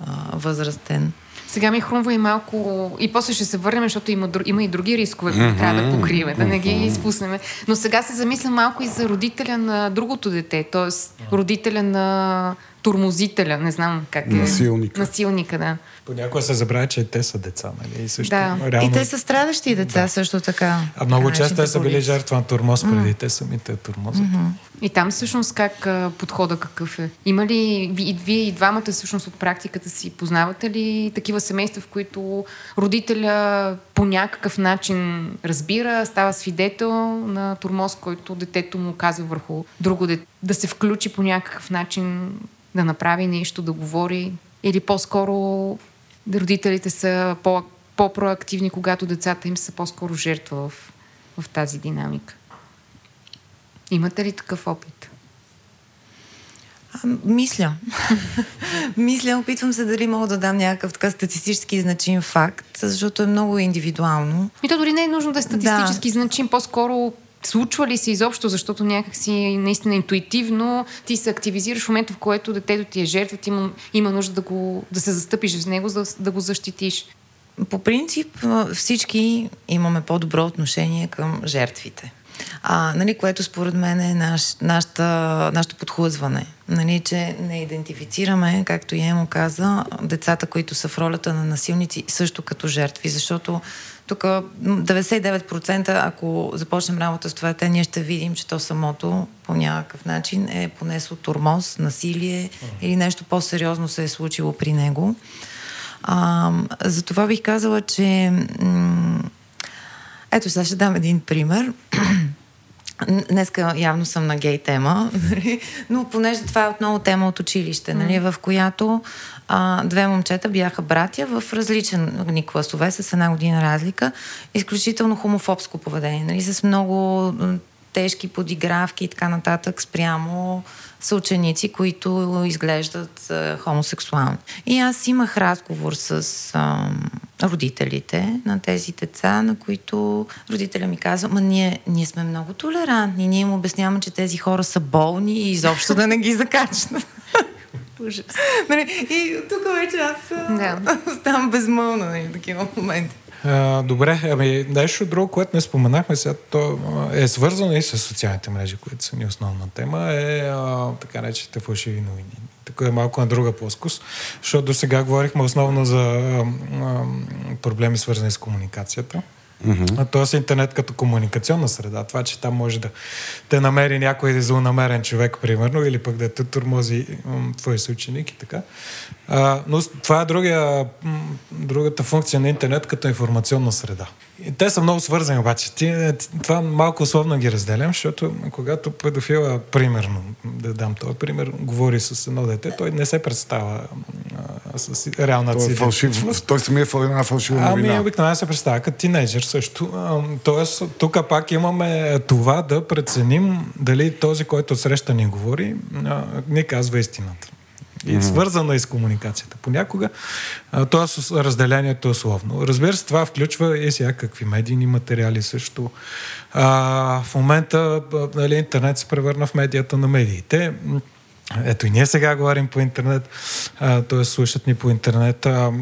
а, възрастен. Сега ми хрумва и малко, и после ще се върнем, защото има, има и други рискове, които mm-hmm. трябва да покрием, да не ги изпуснем. Но сега се замисля малко и за родителя на другото дете, т.е. родителя на турмозителя, не знам как е. Насилника. Насилника, да. Понякога се забравя, че те са деца, нали? И, също, да. реално... и те са страдащи деца да. също така. А много често те са били жертва на турмоз преди mm. те самите турмозът. Mm-hmm. И там всъщност как подхода какъв е? Има ли, и вие и двамата всъщност от практиката си познавате ли такива семейства, в които родителя по някакъв начин разбира, става свидетел на турмоз, който детето му казва върху друго дете, да се включи по някакъв начин да направи нещо, да говори. Или по-скоро родителите са по- по-проактивни, когато децата им са по-скоро жертва в, в тази динамика. Имате ли такъв опит? А, мисля. мисля, опитвам се дали мога да дам някакъв така статистически значим факт, защото е много индивидуално. И то дори не е нужно да е статистически да. значим, по-скоро случва ли се изобщо, защото някакси наистина интуитивно ти се активизираш в момента, в който детето ти е жертва, ти има, има нужда да, го, да се застъпиш с него, за да го защитиш. По принцип всички имаме по-добро отношение към жертвите. А, нали, което според мен е наш, нашата, нашето подхлъзване. Нали, че не идентифицираме, както и Емо каза, децата, които са в ролята на насилници, също като жертви, защото тук 99%, ако започнем работа с това, те ние ще видим, че то самото по някакъв начин е понесло тормоз, насилие или нещо по-сериозно се е случило при него. А, затова бих казала, че м- ето сега ще дам един пример. Днеска явно съм на гей тема, нали? но понеже това е отново тема от училище, нали, в която а, две момчета бяха братя в различни класове с една година разлика. Изключително хомофобско поведение, нали, с много тежки подигравки и така нататък спрямо са ученици, които изглеждат а, хомосексуални. И аз имах разговор с а, родителите на тези деца, на които родителя ми каза, ма ние, ние сме много толерантни, ние им обясняваме, че тези хора са болни и изобщо да не ги закачат. Ужас. Нали, и тук вече аз да. оставам безмълна нали, в такива моменти. А, добре, ами нещо друго, което не споменахме сега, то е свързано и с социалните мрежи, които са ни основна тема, е а, така речете фалшиви новини. Тук е малко на друга плоскост, защото до сега говорихме основно за а, а, проблеми свързани с комуникацията. Mm-hmm. Тоест интернет като комуникационна среда. Това, че там може да те намери някой злонамерен човек, примерно, или пък да те турмози твой съученик и така. А, но това е другия, другата функция на интернет като информационна среда. И те са много свързани обаче. Ти, е, това малко условно ги разделям, защото когато педофила, примерно, да дам този пример, говори с едно дете, той не се представя а, с реалната си. Той, е фалшив, той самия е една фалшива новина. Ами обикновено се представя като тинейджър също. тоест, тук пак имаме това да преценим дали този, който среща ни говори, а, ни казва истината. И mm-hmm. свързано е с комуникацията. Понякога това разделението е условно. Разбира се, това включва и всякакви медийни материали също. А, в момента нали, интернет се превърна в медията на медиите. Ето и ние сега говорим по интернет, т.е. слушат ни по интернет. А,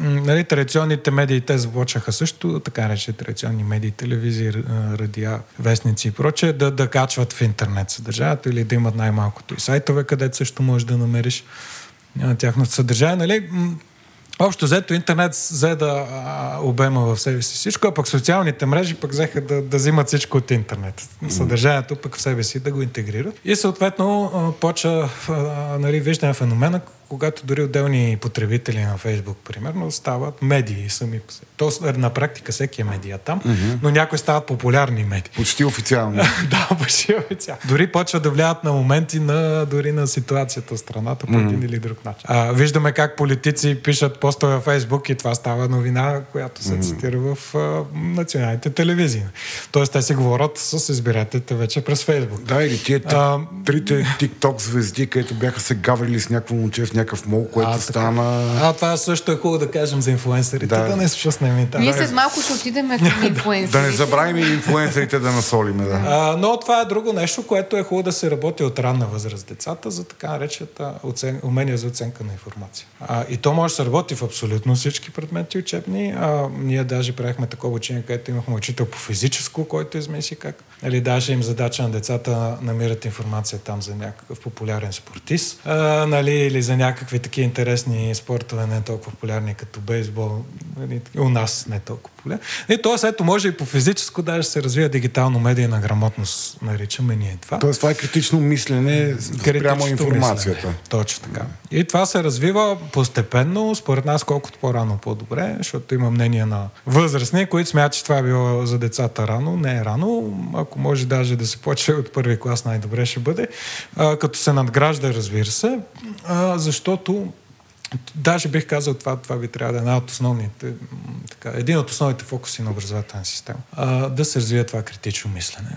нали, традиционните медии, те започнаха също, така рече, традиционни медии, телевизии, радиа, вестници и прочее, да, да качват в интернет съдържанието или да имат най-малкото и сайтове, където също можеш да намериш тяхното съдържание. Нали? Общо взето интернет взе да а, обема в себе си всичко, а пък социалните мрежи пък взеха да, да взимат всичко от интернет. Съдържанието пък в себе си да го интегрират. И съответно почва нали, виждане феномена, когато дори отделни потребители на Фейсбук, примерно, стават медии сами по себе. Тоест, на практика всеки е медия там, mm-hmm. но някои стават популярни медии. Почти официално. да, почти официално. Дори почват да влияят на моменти на, дори на ситуацията в страната по mm-hmm. един или друг начин. А, виждаме как политици пишат постове във Фейсбук и това става новина, която се mm-hmm. цитира в а, националните телевизии. Тоест, те си говорят с избирателите вече през Фейсбук. Да, или тия а, трите тикток звезди, където бяха се гаврили с някакво момче в някакъв мол, което а, стана... А, това също е хубаво да кажем за инфлуенсърите, да, да не спуснем Ние след малко ще отидем към инфлуенсърите. да не забравим и инфлуенсърите да насолиме, да. А, но това е друго нещо, което е хубаво да се работи от ранна възраст децата за така наречената оцен... умения за оценка на информация. А, и то може да се работи в абсолютно всички предмети учебни. А, ние даже правихме такова учение, където имахме учител по физическо, който измисли как. Или нали, даже им задача на децата намират информация там за някакъв популярен спортист, а, нали, или за някакви такива интересни спортове, не толкова популярни като бейсбол, нали, у нас не толкова популярни. И тоест, ето, може и по физическо даже се развива дигитално медийна грамотност, наричаме ние това. Тоест, това е критично мислене прямо информацията. Мислене. Точно така. И това се развива постепенно, според нас, колкото по-рано по-добре, защото има мнение на възрастни, които смятат, че това е било за децата рано. Не е рано. Ако може даже да се почне от първи клас, най-добре ще бъде. А, като се надгражда, разбира се, а, защото Даже бих казал, това, това би трябва да е една от основните, така, един от основните фокуси на образователна система. А, да се развие това критично мислене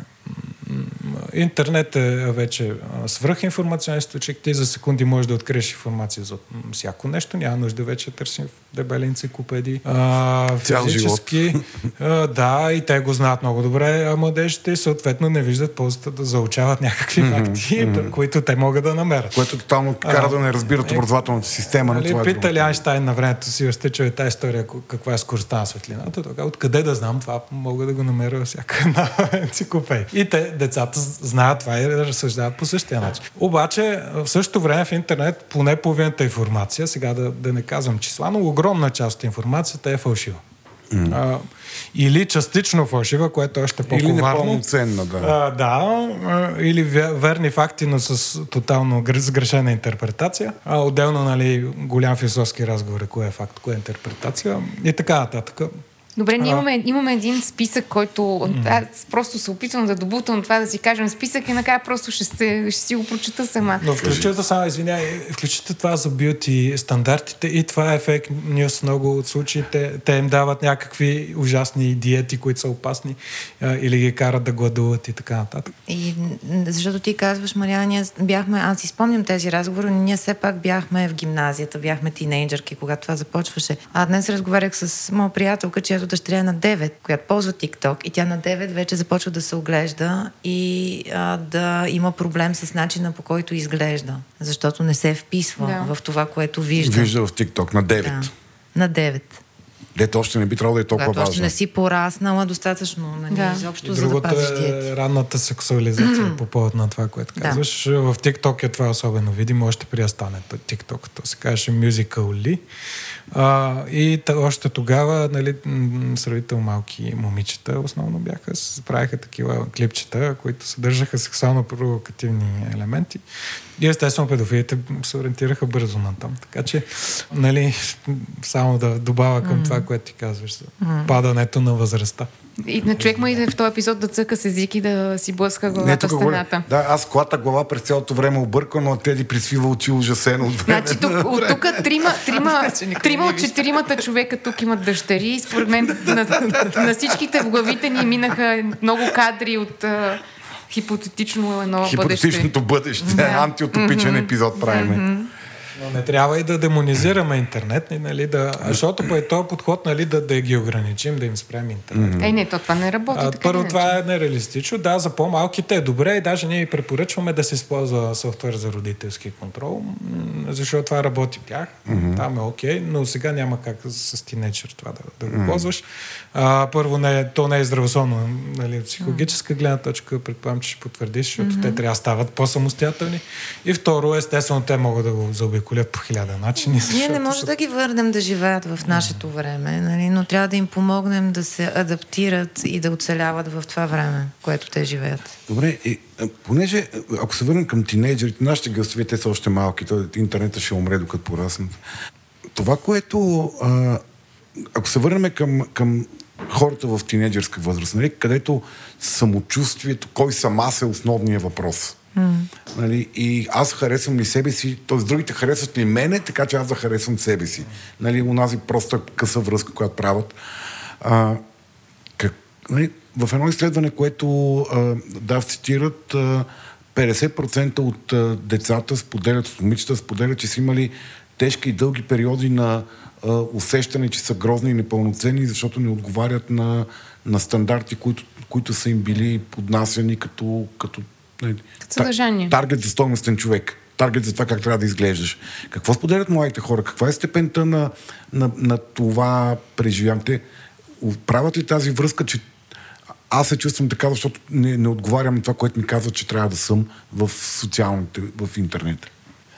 интернет е вече свръхинформационен източник. Ти за секунди можеш да откриеш информация за всяко нещо. Няма нужда вече търсим в дебели енциклопедии. Физически. А, да, и те го знаят много добре, а младежите съответно не виждат ползата да заучават някакви mm-hmm, факти, mm-hmm. които те могат да намерят. Което тотално кара да не разбират е, образователната система. Нали, това пита ли Айнштайн на времето си, сте чуе тази история, каква е скоростта на светлината, тогава откъде да знам това, мога да го намеря всяка една енциклопедия. И те, децата, знаят това и разсъждават по същия начин. Обаче, в същото време в интернет, поне половината информация, сега да, да не казвам числа, но огромна част от информацията е фалшива. Mm. А, или частично фалшива, което е още по-коварно. Или непълноценна, да. А, да, а, или верни факти, но с тотално сгрешена интерпретация. А, отделно, нали, голям философски разговор е кое е факт, кое е интерпретация и така нататък. Добре, ние имаме, имаме един списък, който аз просто се опитвам да добутам това, да си кажем списък и накрая просто ще, се, ще си го прочета сама. Но включително само, извиняй, включително това за бюти стандартите и това е фейк нюс много от случаите. Те им дават някакви ужасни диети, които са опасни или ги карат да гладуват и така нататък. И защото ти казваш, Мариана, ние бяхме, аз си спомням тези разговори, но ние все пак бяхме в гимназията, бяхме тинейджърки, когато това започваше. А днес разговарях с моя приятелка, чиято дъщеря е на 9, която ползва TikTok и тя на 9 вече започва да се оглежда и а, да има проблем с начина по който изглежда, защото не се вписва да. в това, което вижда. Вижда в TikTok на 9. Да, на 9. Дето още не би трябвало да е толкова Когато още важно. не си пораснала достатъчно, нали, Да. изобщо И за да другото пазиш диета. е ранната сексуализация по повод на това, което Да. казваш. В TikTok е това особено видимо, още при да стане TikTok. То се казваше Musical.ly. А, и та, още тогава, нали, сравнително малки момичета основно бяха, правиха такива клипчета, които съдържаха сексуално провокативни елементи. И естествено педофилите се ориентираха бързо на там. Така че, нали, само да добавя към това, което ти казваш за падането на възрастта. И на човек му иде в този епизод да цъка с език и да си блъска главата в стената. Да, аз клата глава през цялото време обърквам, но Теди присвива очи ужасено от време. Значи тук, от тук трима, трима, трима от четиримата човека тук имат дъщери и според мен на, на всичките в главите ни минаха много кадри от хипотетично едно бъдеще. Хипотетичното бъдеще. Да. Антиутопичен епизод правиме. Но не трябва и да демонизираме интернет, нали, да, защото по е този подход нали, да, да ги ограничим, да им спрем интернет. Е, не, то това не работи. А, така първо, или това е нереалистично. Да, за по-малките е добре и даже ние препоръчваме да се използва софтуер за родителски контрол, защото това работи в тях. Там е окей, но сега няма как с тинейджър това да, да го ползваш. А, първо, не, е- то не е здравословно. Нали, психологическа гледна точка, предполагам, че ще потвърдиш, защото те трябва да стават по-самостоятелни. И второ, естествено, те могат да го заобиколят по хиляда начини. Ние защото не може са- да ги върнем да живеят в нашето време, нали? но трябва да им помогнем да се адаптират и да оцеляват в това време, което те живеят. Добре, и, понеже, ако се върнем към тинейджерите, нашите гъстове, те са още малки, то, интернета ще умре докато пораснат. Това, което, а, ако се върнем към, към хората в тинейджерска възраст, нали, където самочувствието, кой съм аз е основният въпрос. Нали, и аз харесвам ли себе си, т.е. другите харесват ли мене, така че аз да харесвам себе си. Нали, унази проста къса връзка, която правят. А, как, нали, в едно изследване, което а, да цитират, а, 50% от а, децата споделят, от момичета споделят, че са имали тежки и дълги периоди на а, усещане, че са грозни и непълноценни, защото не отговарят на, на стандарти, които, които са им били поднасяни като, Като съдържание. таргет за стойностен човек. Таргет за това как трябва да изглеждаш. Какво споделят младите хора? Каква е степента на, на, на това преживяване? Те правят ли тази връзка, че аз се чувствам така, защото не, не отговарям на това, което ми казват, че трябва да съм в социалните, в интернет.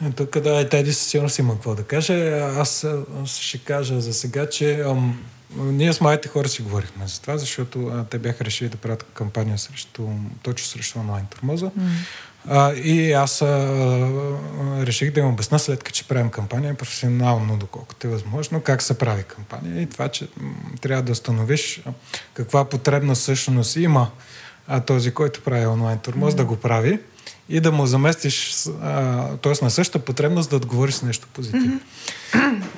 Е, Тук да, и Теди със сигурност има какво да каже. Аз, аз ще кажа за сега, че ам, ние с моите хора си говорихме за това, защото а, те бяха решили да правят кампания срещу, точно срещу онлайн тормоза. Mm. А, и аз а, реших да им обясна след като ще правим кампания професионално, доколкото е възможно, как се прави кампания и това, че м, трябва да установиш каква потребност всъщност има а, този, който прави онлайн тормоз, mm. да го прави и да му заместиш, т.е. на същата потребност да отговориш с нещо позитивно.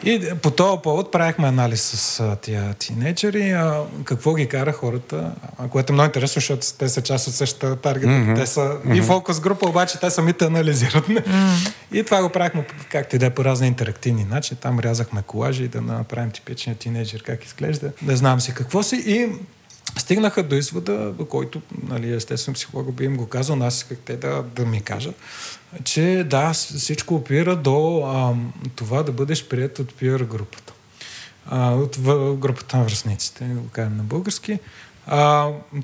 И по този повод правихме анализ с а, тия тинейджери, а, какво ги кара хората, а, което е много интересно, защото те са част от същата таргет. Mm-hmm. Те са и фокус група, обаче те самите анализират. Mm-hmm. И това го правихме, както и да е, по разни интерактивни начини. Там рязахме колажи да направим типичния тинейджер как изглежда. Не знам си какво си. И стигнаха до извода, който, нали, естествено, психолога би им го казал, аз исках те да, да ми кажат, че да, всичко опира до а, това да бъдеш прият от пиар групата. А, от в, групата на връзниците, го кажем на български.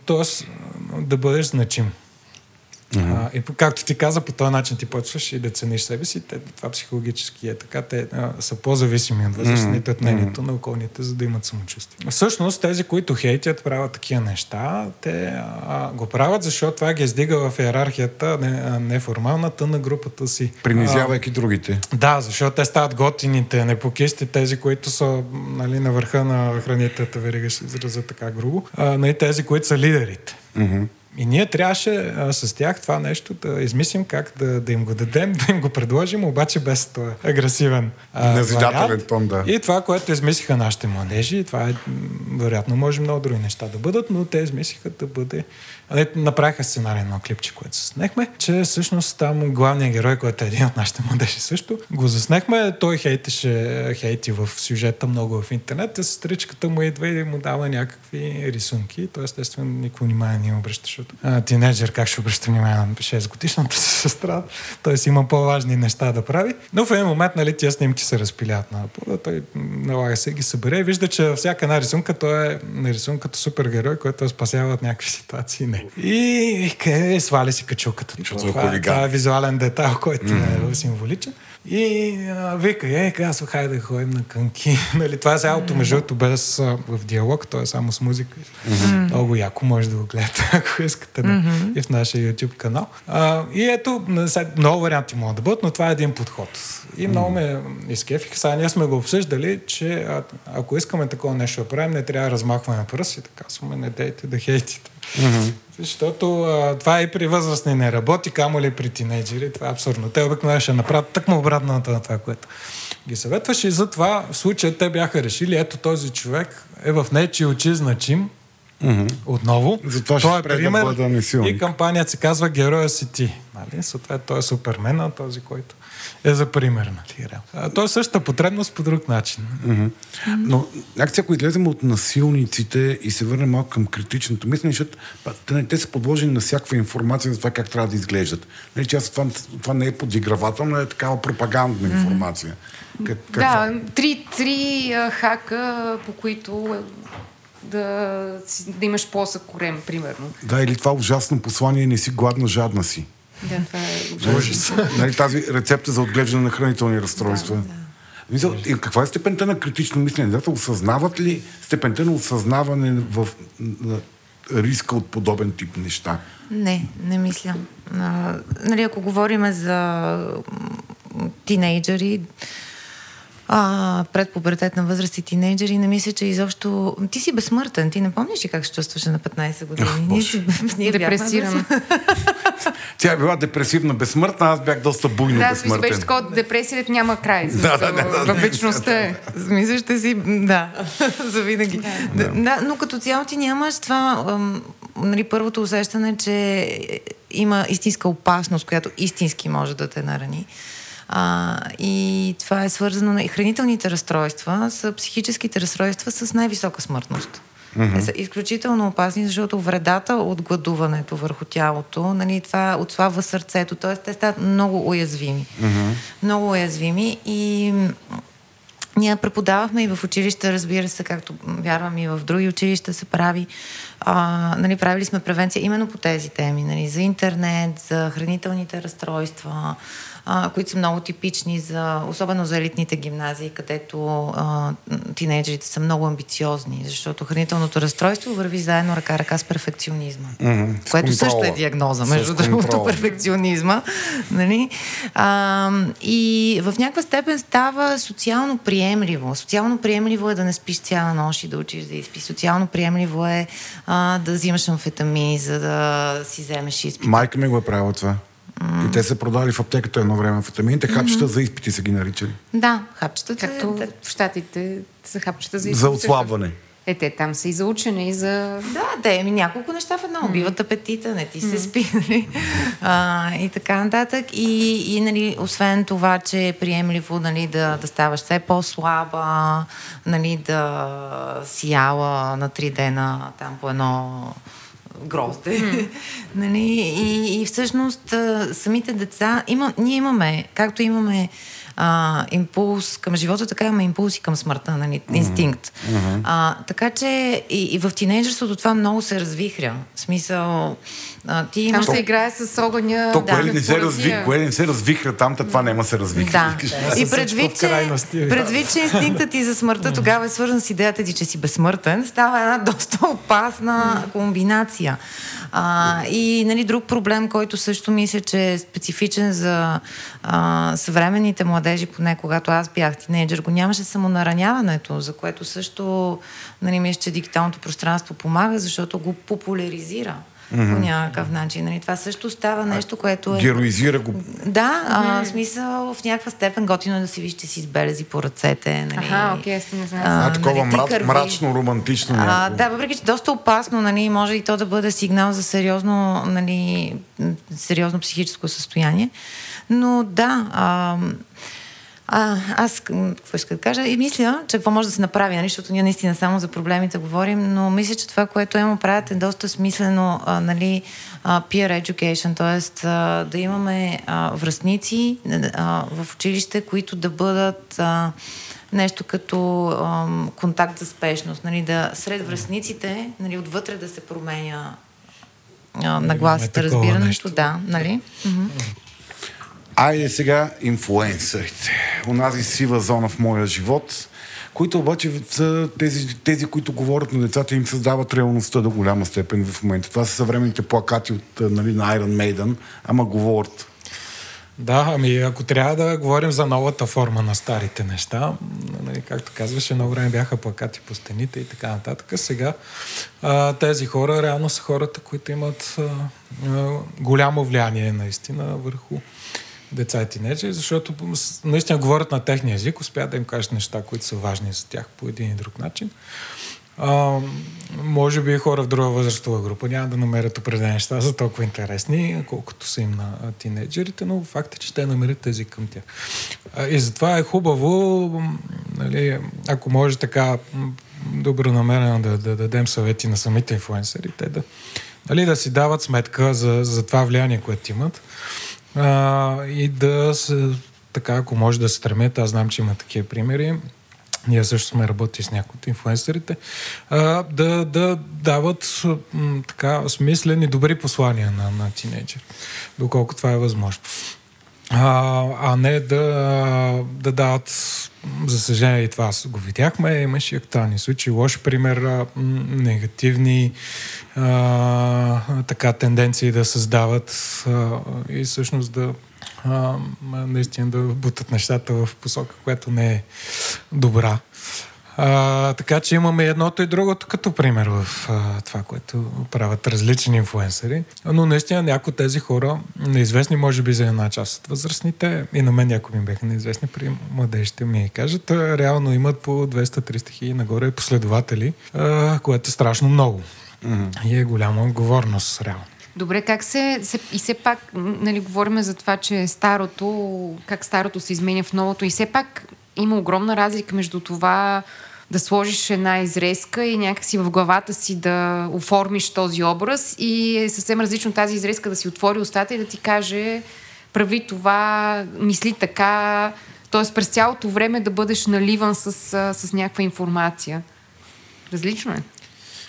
Тоест, да бъдеш значим. А, и както ти каза, по този начин ти почваш и да цениш себе си. Те, това психологически е така. Те а, са по-зависими от възрастните, от мнението на околните, за да имат самочувствие. Всъщност, тези, които хейтят, правят такива неща, те а, го правят, защото това ги издига в иерархията, не, а, неформалната на групата си. Принизявайки другите. Да, защото те стават готините, непокисти, тези, които са нали, на върха на хранителната верига, ще изразя така грубо, а, нали, тези, които са лидерите. Мгм. И ние трябваше а, с тях това нещо да измислим как да, да им го дадем, да им го предложим, обаче без този агресивен а, Назидателен тон, да. И това, което измислиха нашите младежи, това е, вероятно, може много други неща да бъдат, но те измислиха да бъде... не, Направиха сценарий на клипче, което заснехме, че всъщност там главният герой, който е един от нашите младежи също, го заснехме, той хейтеше, хейти в сюжета много в интернет, а сестричката му идва и му дава някакви рисунки, той естествено никакво внимание не обръща, защото а, как ще обръща внимание на 6 годишната си сестра, т.е. има по-важни неща да прави. Но в един момент, нали, тия снимки се разпилят на пода, той налага се ги събере и вижда, че всяка една рисунка той е нарисун като супергерой, който спасява от някакви ситуации. Не. И къде свали си качулката. Това, е, това е визуален детайл, който mm-hmm. е символичен. И а, вика, е, казва, хайде да ходим на кънки. нали, това е цялото, между другото, без а, в диалог, то е само с музика. Mm-hmm. Много яко може да го гледате, ако искате, да, mm-hmm. и в нашия YouTube канал. А, и ето, много варианти могат да бъдат, но това е един подход. И много ме изкефиха. Сега ние сме го обсъждали, че а, ако искаме такова нещо да правим, не трябва да размахваме пръст и така сме, не дейте да хейтите. Mm-hmm. Защото а, това и при възрастни не работи, камо ли при тинейджери. Това е абсурдно. Те обикновено ще направят тъкмо обратното на това, което ги съветваше. И затова в случая те бяха решили, ето този човек е в нечи очи значим, Mm-hmm. Отново. Затова той е пример. Да и кампанията се казва Героя си ти. Нали? Съответно, той е супермен, а този, който е за пример. Нали? Той е същата потребност по друг начин. Mm-hmm. Но някакси ако излезем от насилниците и се върнем малко към критичното мислене, защото те, те са подложени на всякаква информация за това как трябва да изглеждат. Не, че аз това, това не е подигравателно, е такава пропагандна информация. Как, как да, три, три а, хака, по които да, да имаш по корем, примерно. Да, или това ужасно послание не си гладна, жадна си. Да, това е ужасно. нали, тази рецепта за отглеждане на хранителни разстройства. Да, да. Мисъл, и каква е степента на критично мислене? Да, осъзнават ли степента на осъзнаване в на риска от подобен тип неща? Не, не мисля. А, нали, ако говорим за тинейджери, а, предпубертетна възраст и тинейджери, не мисля, че изобщо... Ти си безсмъртен. Ти не помниш ли как се чувстваше на 15 години? Ние си... Ние Депресиран. Тя е била депресивна безсмъртна, аз бях доста буйно да, безсмъртен. Да, беше такова депресията няма край. Да, да, да, да, вечността е. Мисля, ще си... Да, за винаги. Да. Да, да, но като цяло ти нямаш това... Ам, нали, първото усещане, че има истинска опасност, която истински може да те нарани. А, и това е свързано. И хранителните разстройства са психическите разстройства с най-висока смъртност. Mm-hmm. Те са изключително опасни, защото вредата от гладуването върху тялото, нали, това отслабва сърцето, т.е. те стават много уязвими. Mm-hmm. Много уязвими и ние преподавахме и в училище, разбира се, както вярвам и в други училища се прави. А, нали, правили сме превенция именно по тези теми, нали, за интернет, за хранителните разстройства, а, които са много типични, за, особено за елитните гимназии, където а, тинейджерите са много амбициозни, защото хранителното разстройство върви заедно ръка-ръка с перфекционизма, mm-hmm, което също е диагноза, между другото, перфекционизма. Нали? А, и в някаква степен става социално приемливо. Социално приемливо е да не спиш цяла нощ и да учиш да изпиш. Социално приемливо е а, да взимаш амфетамини, за да си вземеш изпит. Майка ми го е правила това. И те са продали в аптеката едно време амфетамините. Хапчета mm-hmm. за изпити са ги наричали. Да, хапчета. Както да. в Штатите са хапчета за изпити. За отслабване. Е, те там са и за учене, и за... Да, да, ми няколко неща в едно. Убиват апетита, не ти се спи, нали? А, и така нататък. И, и нали, освен това, че е приемливо нали, да, да ставаш все по-слаба, нали, да си яла на три дена там по едно грозде. Mm. нали? и, и всъщност самите деца, има, ние имаме, както имаме а, импулс към живота, така имаме импулси към смъртта, нали? инстинкт. Mm-hmm. А, така че и, и в тинейджерството това много се развихря. В смисъл, а, ти имаш... Там се играе с огъня. То, да, кое, не се разви, кое не се развихра там, това няма се развихра. Да. И предвид, че, предвид, че инстинктът ти за смъртта тогава е свързан с идеята ти, че си безсмъртен, става една доста опасна комбинация. А, и нали, друг проблем, който също мисля, че е специфичен за а, съвременните младежи, поне когато аз бях тинейджър, го нямаше самонараняването, за което също нали, мисля, че дигиталното пространство помага, защото го популяризира mm-hmm. по някакъв начин. Нали, това също става нещо, което е... Героизира го. Да, а, в смисъл в някаква степен готино е да си вижте си с белези по ръцете. Нали, Аха, окей, okay, не знам. А, а такова нали, мрач, мрачно, романтично. А, да, въпреки че доста опасно, нали, може и то да бъде сигнал за сериозно, нали, сериозно психическо състояние. Но да, а, А, аз какво да кажа? И мисля, че какво може да се направи, нали? защото ние наистина само за проблемите говорим, но мисля, че това, което емо правят е доста смислено, а, нали, а, peer education, т.е. да имаме а, връзници а, в училище, които да бъдат а, нещо като а, контакт за спешност, нали, да сред връзниците, нали, отвътре да се променя нагласите, разбирането, да, нали? Айде сега инфлуенсърите. Онази сива зона в моя живот, които обаче са тези, тези, които говорят на децата, им създават реалността до голяма степен в момента. Това са съвременните плакати от, нали, на Iron Maiden, ама говорят. Да, ами ако трябва да говорим за новата форма на старите неща, нали, както казваше, много време бяха плакати по стените и така нататък. Сега а, тези хора реално са хората, които имат а, а, голямо влияние наистина върху деца и тинейджери, защото наистина говорят на техния език, успяват да им кажат неща, които са важни за тях по един и друг начин. А, може би хора в друга възрастова група няма да намерят определени неща за толкова интересни, колкото са им на тинейджерите, но факт е, че те намерят език към тях. А, и затова е хубаво, нали, ако може така добронамерено да, да дадем съвети на самите инфуенсери, те да, нали, да си дават сметка за, за това влияние, което имат а, и да се, така, ако може да се стремят, аз знам, че има такива примери, ние също сме работили с някои от инфлуенсърите, а, да, да дават м, така смислени, добри послания на, на тинейджер, доколко това е възможно. А, а не да, да дават, за съжаление и това го видяхме, имаше актуални случаи, лош пример, негативни а, така тенденции да създават а, и всъщност да а, наистина да бутат нещата в посока, която не е добра. А, така че имаме едното и другото като пример в а, това, което правят различни инфуенсъри. Но наистина някои от тези хора, неизвестни може би за една част от възрастните, и на мен някои ми бяха неизвестни при младежите ми кажат, реално имат по 200-300 хиляди нагоре последователи, а, което е страшно много. Mm-hmm. И е голяма отговорност, реално. Добре, как се, се и все пак, нали, говорим за това, че старото, как старото се изменя в новото и все пак има огромна разлика между това да сложиш една изрезка и някакси в главата си да оформиш този образ и е съвсем различно тази изрезка да си отвори устата и да ти каже прави това, мисли така, т.е. през цялото време да бъдеш наливан с, с някаква информация. Различно е.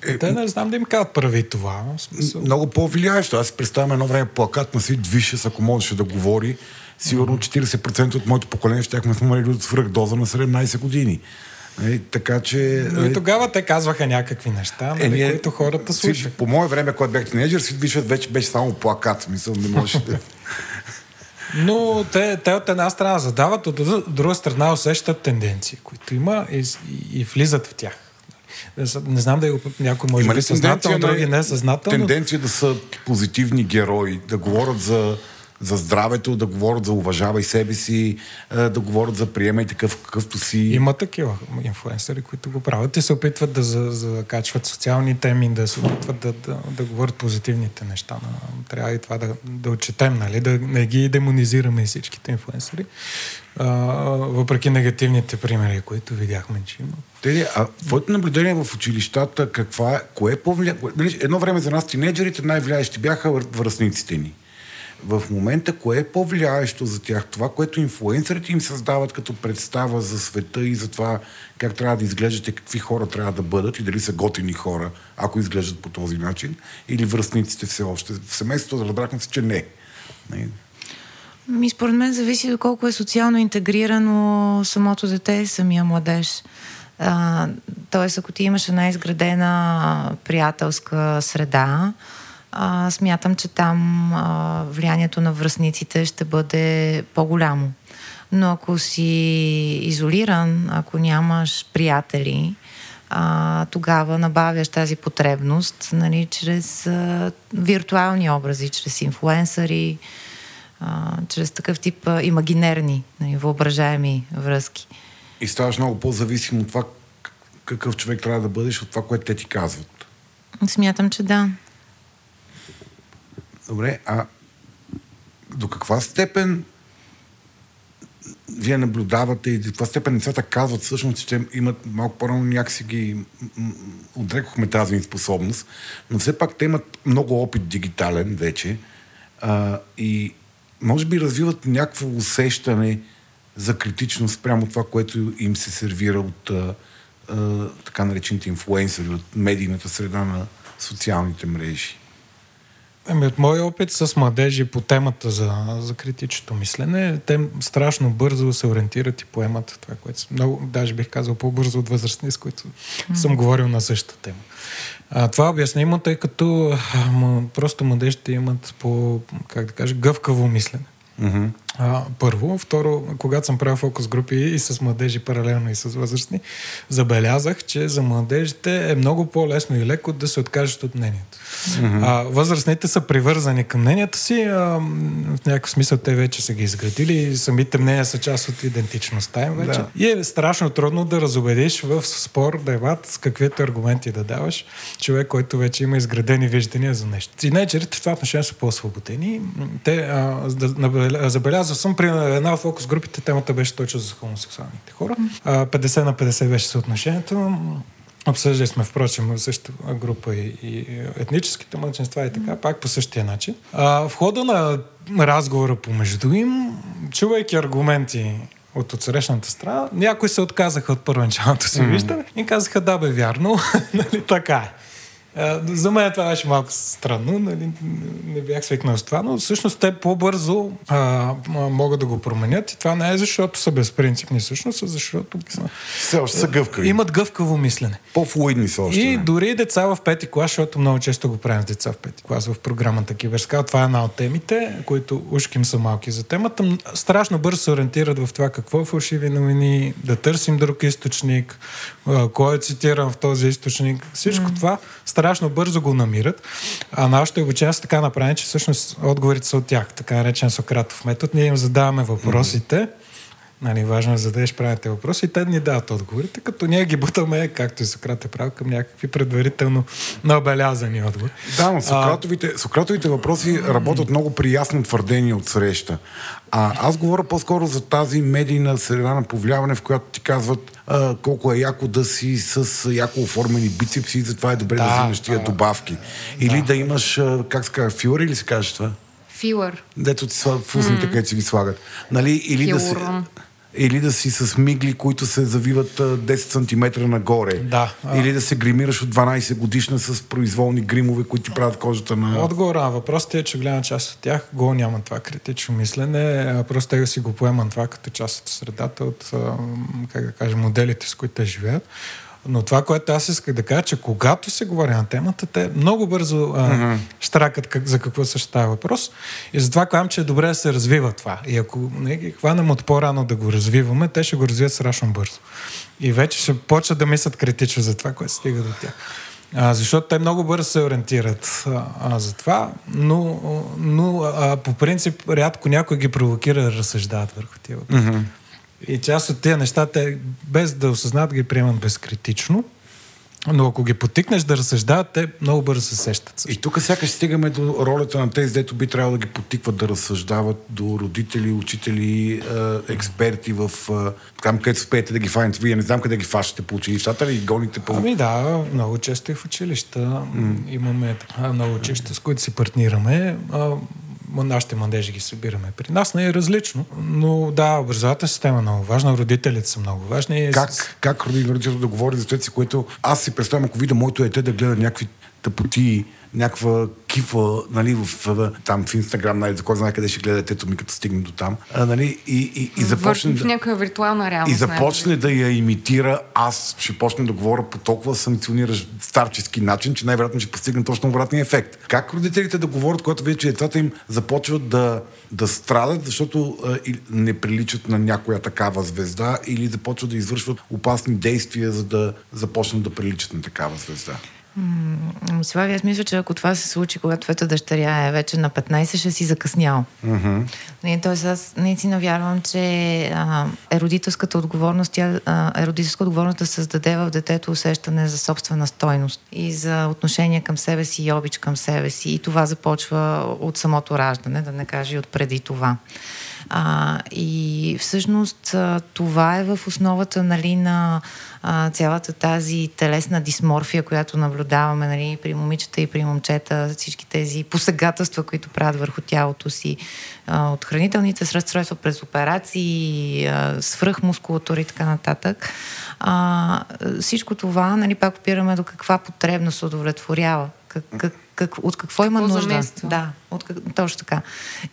Е, Те не знам да им казват прави това. Смисъл. Много по-влияещо. Аз си представям едно време плакат на Сид Вишес, ако можеше да говори. Сигурно 40% от моето поколение ще сме смърли от свръхдоза на 17 години. Е, така че... Но и тогава те казваха някакви неща, е, нали, които хората слушаха. По мое време, когато бях тинейджър, си виждат вече беше само плакат. Смисъл, не може да... Но те, те от една страна задават, от друга страна усещат тенденции, които има и, и, и влизат в тях. Не знам да някой може би съзнателно, други не съзнателно. Тенденция да са позитивни герои, да говорят за за здравето, да говорят за уважавай себе си, да говорят за приемай такъв какъвто си. Има такива инфлуенсъри, които го правят и се опитват да закачват социални теми, да се опитват да, да, да говорят позитивните неща. Трябва и това да, да отчетем, нали? да не ги демонизираме всичките инфлуенсъри, а, въпреки негативните примери, които видяхме, че има. Теди, а твоето наблюдение в училищата, каква е, кое е повлия... Нали, едно време за нас тинейджерите най-влияещи бяха връзниците ни в момента кое е по-влияещо за тях? Това, което инфлуенсърите им създават като представа за света и за това как трябва да изглеждат и какви хора трябва да бъдат и дали са готини хора, ако изглеждат по този начин, или връзниците все още. В семейството разбрахме се, че не. Ми, според мен зависи доколко е социално интегрирано самото дете и самия младеж. тоест, ако ти имаш една изградена приятелска среда, а, смятам, че там а, влиянието на връзниците ще бъде по-голямо. Но ако си изолиран, ако нямаш приятели, а, тогава набавяш тази потребност нали, чрез а, виртуални образи, чрез инфлуенсъри, а, чрез такъв тип а, имагинерни, нали, въображаеми връзки. И ставаш много по-зависим от това какъв човек трябва да бъдеш, от това, което те ти казват. Смятам, че да. Добре, а до каква степен вие наблюдавате и до каква степен децата казват всъщност, че имат малко по-рано някакси ги отрекохме тази способност, но все пак те имат много опит дигитален вече а, и може би развиват някакво усещане за критичност прямо това, което им се сервира от а, а, така наречените инфлуенсъри, от медийната среда на социалните мрежи. Ами от моя опит с младежи по темата за, за критичното мислене, те страшно бързо се ориентират и поемат това, което много, даже бих казал по-бързо от възрастни, с които mm. съм говорил на същата тема. А, това обяснимо, тъй като а, просто младежите имат по, как да кажа, гъвкаво мислене. Mm-hmm. А, първо. Второ, когато съм правил фокус групи и с младежи паралелно и с възрастни, забелязах, че за младежите е много по-лесно и леко да се откажат от мнението. Mm-hmm. А, възрастните са привързани към мненията си, а, в някакъв смисъл те вече са ги изградили и самите мнения са част от идентичността им вече. Да. И е страшно трудно да разобедиш в спор, дебат, с каквито аргументи да даваш човек, който вече има изградени виждания за нещо. Тинейджерите в това отношение са по-освободени. Те а, да, забелязва съм при една от фокус групите, темата беше точно за хомосексуалните хора. А, 50 на 50 беше съотношението. Обсъждали сме, впрочем, същата група и, и етническите мъченства и така, пак по същия начин. А, в хода на разговора помежду им, чувайки аргументи от отсрещната страна, някои се отказаха от първоначалното си виждане и казаха, да бе, вярно, нали, така е. За мен това беше малко странно, нали, не бях свикнал с това, но всъщност те по-бързо а, могат да го променят и това не е защото са безпринципни, всъщност, а защото са, все още са гъвкави. Имат гъвкаво мислене. По-флуидни са още. И не. дори деца в пети клас, защото много често го правим с деца в пети клас в програмата Киберскал. Това е една от темите, които ушким са малки за темата. Страшно бързо се ориентират в това какво е фалшиви новини, да търсим друг източник, кой е цитиран в този източник. Всичко mm. това страшно бързо го намират. А нашето обучение са така направени, че всъщност отговорите са от тях, така наречен Сократов метод. Ние им задаваме въпросите. Mm-hmm. Нали, важно е да зададеш правилните въпроси и те ни дават отговорите, като ние ги бутаме, както и Сократ е правил, към някакви предварително набелязани отговори. Да, но Сократовите, а... Сократовите въпроси работят много при ясно твърдение от среща. А аз говоря по-скоро за тази медийна среда на повлияване, в която ти казват а, колко е яко да си с яко оформени бицепси и затова е добре да, да вземеш тия добавки. Или да, да имаш, как се казва, филър или се каже това? Филър. Дето ти слагат в устните, mm-hmm. където си ги слагат. Нали? Или Филурон. да си или да си с мигли, които се завиват 10 см нагоре. Да. Или да се гримираш от 12 годишна с произволни гримове, които ти правят кожата на... Отговор на въпросът е, че голяма част от тях го няма това критично мислене, просто те си го поемат това като част от средата, от, как да кажа, моделите, с които те живеят. Но това, което аз исках да кажа, че когато се говори на темата, те много бързо а, mm-hmm. штракат как, за какво се става въпрос. И затова казвам, че е добре да се развива това. И ако не ги хванем от по-рано да го развиваме, те ще го развият страшно бързо. И вече ще почват да мислят критично за това, което стига до тях. А, защото те много бързо се ориентират а, а, за това, но, но а, по принцип рядко някой ги провокира да разсъждават върху тия въпроси. Mm-hmm. И част от тези неща, те без да осъзнат, ги приемат безкритично. Но ако ги потикнеш да разсъждават, те много бързо се сещат. Също. И тук сякаш стигаме до ролята на тези, дето би трябвало да ги потикват да разсъждават, до родители, учители, експерти в там, където успеете да ги фанете. Вие не знам къде ги фащате по училищата ли гоните по... Ами да, много често и в училища mm. имаме много училища, с които си партнираме нашите младежи ги събираме. При нас не е различно, но да, образователната система е много важна, родителите са много важни. Как, как родителите да говори за тези, което аз си представям, ако видя моето дете да гледа някакви тъпоти, някаква кифа, нали, в, там в Инстаграм, нали, за кой знае къде ще гледате ето ми, като стигне до там. А, нали, и, и, и започне в, някаква виртуална реалност. И започне да я имитира, аз ще почне да говоря по толкова санкциониращ старчески начин, че най-вероятно ще постигне точно обратния ефект. Как родителите да говорят, когато вече децата им започват да, да страдат, защото а, не приличат на някоя такава звезда или започват да извършват опасни действия, за да започнат да приличат на такава звезда? Слави, аз мисля, че ако това се случи, когато твоята дъщеря е вече на 15, ще си закъснял. Mm-hmm. Тоест, аз наистина вярвам, че а, е родителската отговорност, тя, а, е родителска отговорност да създаде в детето усещане за собствена стойност и за отношение към себе си и обич към себе си. И това започва от самото раждане, да не кажа и от преди това. А, и всъщност това е в основата нали, на а, цялата тази телесна дисморфия, която наблюдаваме нали, при момичета и при момчета, всички тези посегателства, които правят върху тялото си, а, от хранителните разстройства през операции, а, свръхмускулатура и така нататък. А, всичко това, нали, пак опираме до каква потребност удовлетворява. Как, как, как, от какво има Какво нужда. замества? Да, от, как- точно така.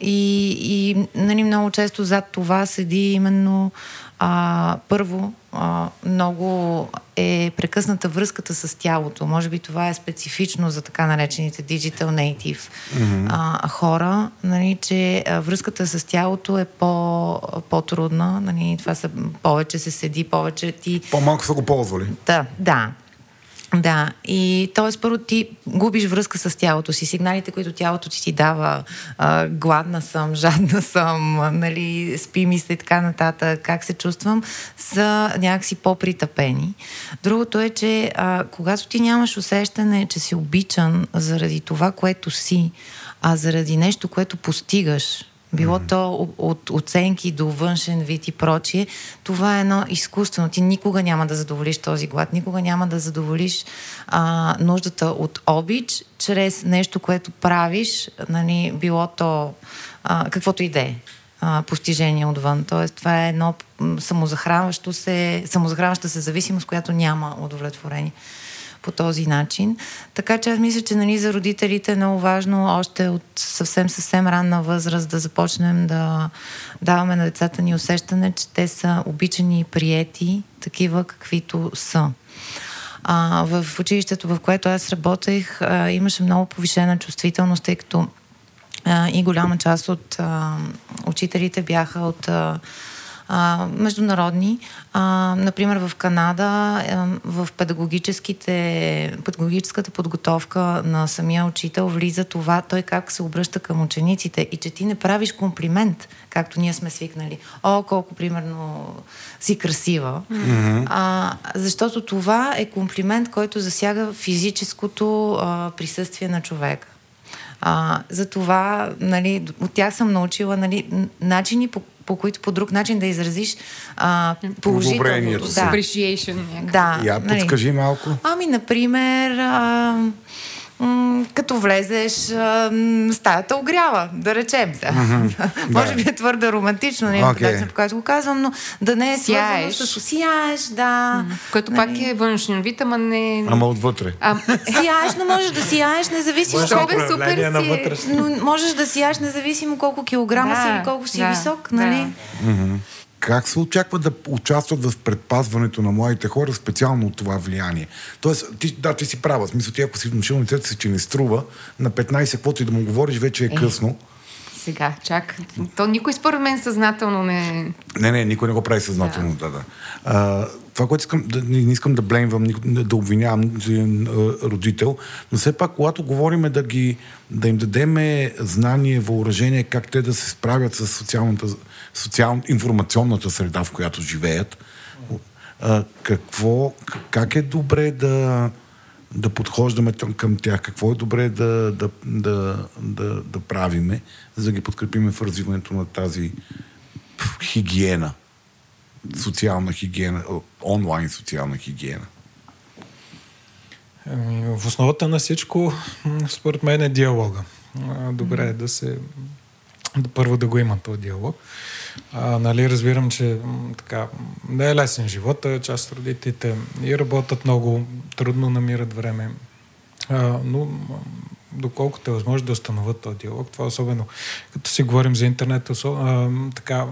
И, и нали, много често зад това седи именно а, първо а, много е прекъсната връзката с тялото. Може би това е специфично за така наречените digital native mm-hmm. а, хора, нали, че а, връзката с тялото е по, по-трудна. Нали, това са, повече се седи, повече ти По-малко са го ползвали. да, да. Да, и т.е. първо ти губиш връзка с тялото си. Сигналите, които тялото ти ти дава, а, гладна съм, жадна съм, нали, спи ми се и така нататък, как се чувствам, са някакси по-притъпени. Другото е, че а, когато ти нямаш усещане, че си обичан заради това, което си, а заради нещо, което постигаш, било то от оценки до външен вид и прочие, това е едно изкуствено. Ти никога няма да задоволиш този глад, никога няма да задоволиш а, нуждата от обич, чрез нещо, което правиш, нали, било то а, каквото и да е постижение отвън. Тоест, това е едно самозахранващо се, самозахранваща се зависимост, която няма удовлетворение по този начин. Така че аз мисля, че нали, за родителите е много важно още от съвсем съвсем ранна възраст да започнем да даваме на децата ни усещане, че те са обичани и приети, такива каквито са. А, в училището, в което аз работех, а, имаше много повишена чувствителност, тъй като а, и голяма част от а, учителите бяха от а, а, международни. А, например, в Канада, в педагогическите, педагогическата подготовка на самия учител влиза това, той как се обръща към учениците и че ти не правиш комплимент, както ние сме свикнали. О, колко, примерно, си красива. Mm-hmm. А, защото това е комплимент, който засяга физическото а, присъствие на човека. А, за това, нали, от тях съм научила нали, начини, по, по които по друг начин да изразиш а, положителното. Да. Appreciation. някакъв. да Я нали. подскажи малко. Ами, например, а, м- като влезеш, м, стаята огрява, да речем. Да. Може би е твърде романтично, не okay. по който го казвам, но да не е Сияеш. с сияеш, да. Което пак е външен вид, ама не... Ама отвътре. А, Сияеш, но можеш да сияеш, независимо колко... бе, супер си е. Но можеш да сияш независимо колко килограма Да, си или колко си да, висок, да. нали? Как се очаква да участват в предпазването на младите хора, специално от това влияние? Тоест, ти, да, ти си права. Смисъл, ти ако си внушил детето си, че не струва, на 15 каквото и да му говориш, вече е късно. Сега, чак. То никой според мен съзнателно не... Не, не, никой не го прави съзнателно. Да. Да, А, това, което искам, да, не, искам да блеймвам, да обвинявам един, а, родител, но все пак, когато говорим да, ги, да им дадеме знание, въоръжение, как те да се справят с социалната, социал, информационната среда, в която живеят, а, какво, как е добре да, да подхождаме към, тях, какво е добре да, да, да, да, да правиме, за да ги подкрепиме в развиването на тази хигиена, социална хигиена, онлайн социална хигиена. Ами, в основата на всичко, според мен е диалога. Добре е да се... Първо да го има този диалог. А, нали, разбирам, че така, не е лесен живота, част от родителите и работят много, трудно намират време. А, но доколкото е възможно да установят този диалог, това особено като си говорим за интернет, осо, а, така,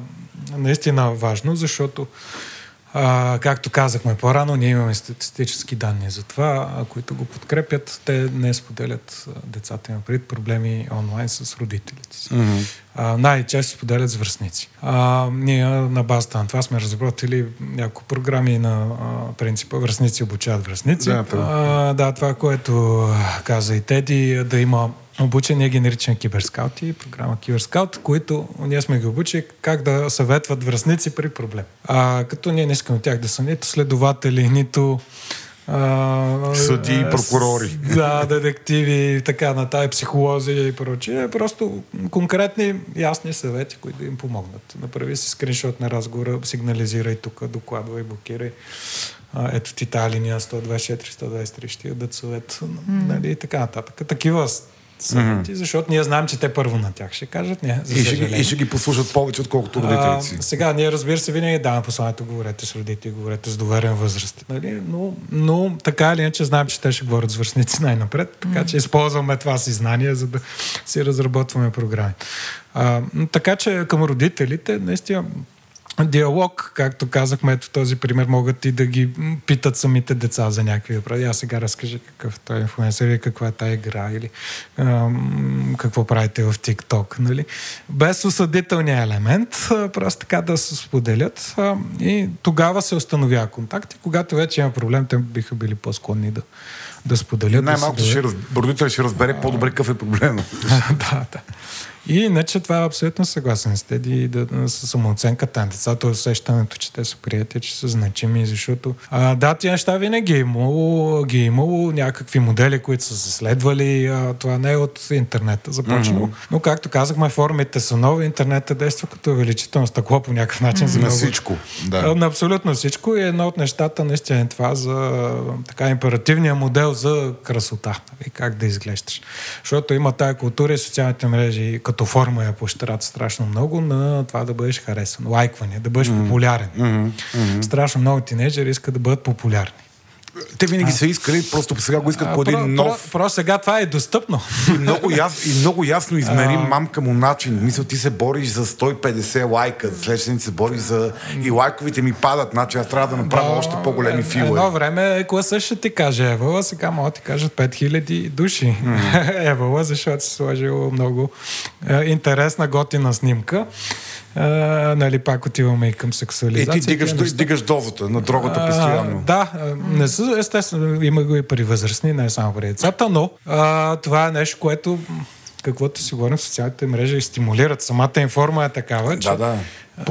наистина важно, защото а, както казахме по-рано, ние имаме статистически данни за това, които го подкрепят. Те не споделят децата им пред проблеми онлайн с родителите си. Mm-hmm. А, най-често споделят с връзници. А, ние на базата на това сме разработили няколко програми на а, принципа връзници обучават връзници. Да, а, да, това, което каза и Теди, да има обучени, ние ги наричаме киберскаути, програма Киберскаут, които ние сме ги обучили как да съветват връзници при проблем. А, като ние не искаме от тях да са нито следователи, нито Съди и прокурори. Да, детективи и така на тая психолози и прочие. Просто конкретни, ясни съвети, които да им помогнат. Направи си скриншот на разговора, сигнализирай тук, докладвай, блокирай. А, ето ти тази линия 124-123 ще дадат съвет. Mm. Нали, и така нататък. Такива съвети, mm-hmm. защото ние знаем, че те първо на тях ще кажат. Не, за и, ще, и ще ги послушат повече, отколкото родителите си. Сега, ние разбира се, винаги даваме посланието, говорете с родители, говорете с доверен възраст. Нали? Но, но така или иначе знаем, че те ще говорят с вършници най-напред, така mm-hmm. че използваме това си знание, за да си разработваме програми. А, така че към родителите, наистина, диалог, както казахме, ето този пример, могат и да ги питат самите деца за някакви въпроси. Аз сега разкажи какъв той инфлуенсър или каква е тая игра или ам, какво правите в TikTok. Нали? Без осъдителния елемент, просто така да се споделят а, и тогава се установява контакт и когато вече има проблем, те биха били по-склонни да, да споделят. Най-малко да ще, раз... родителят ще разбере по-добре какъв е проблема. да, да. И иначе това е абсолютно съгласен с Теди да, с самооценката на децата, усещането, че те са приятели, че са значими, защото а, да, тия неща винаги е имало, ги е имало някакви модели, които са се следвали, а, това не е от интернета започнало. Mm-hmm. Но както казахме, формите са нови, интернетът действа като увеличително стъкло по някакъв начин. Mm-hmm. За. На всичко. Да. На абсолютно всичко и едно от нещата наистина е това за така императивния модел за красота и как да изглеждаш. Защото има тая култура и социалните мрежи, като форма я поощрят страшно много на това да бъдеш харесан, лайкване, да бъдеш mm-hmm. популярен. Mm-hmm. Страшно много тинейджери искат да бъдат популярни. Те винаги а, са искали, просто сега го искат а, по един про, нов... Просто про, сега това е достъпно. И много, яс, и много ясно измерим а... мамка му начин. Мисля, ти се бориш за 150 лайка, следващия се бориш за... И лайковите ми падат, значи аз трябва да направя да, още по-големи филове. Едно време класа ще ти каже Евала, сега могат да ти кажат 5000 души. Mm. Евала, защото си сложил много е, интересна, готина снимка а, нали, пак отиваме и към сексуализация. И ти дигаш, неща... дигаш дозата на дрогата постоянно. А, да, не са, естествено, има го и при възрастни, не само при децата, но а, това е нещо, което каквото си говорим в социалните мрежи, стимулират. Самата информа е такава, че да, да.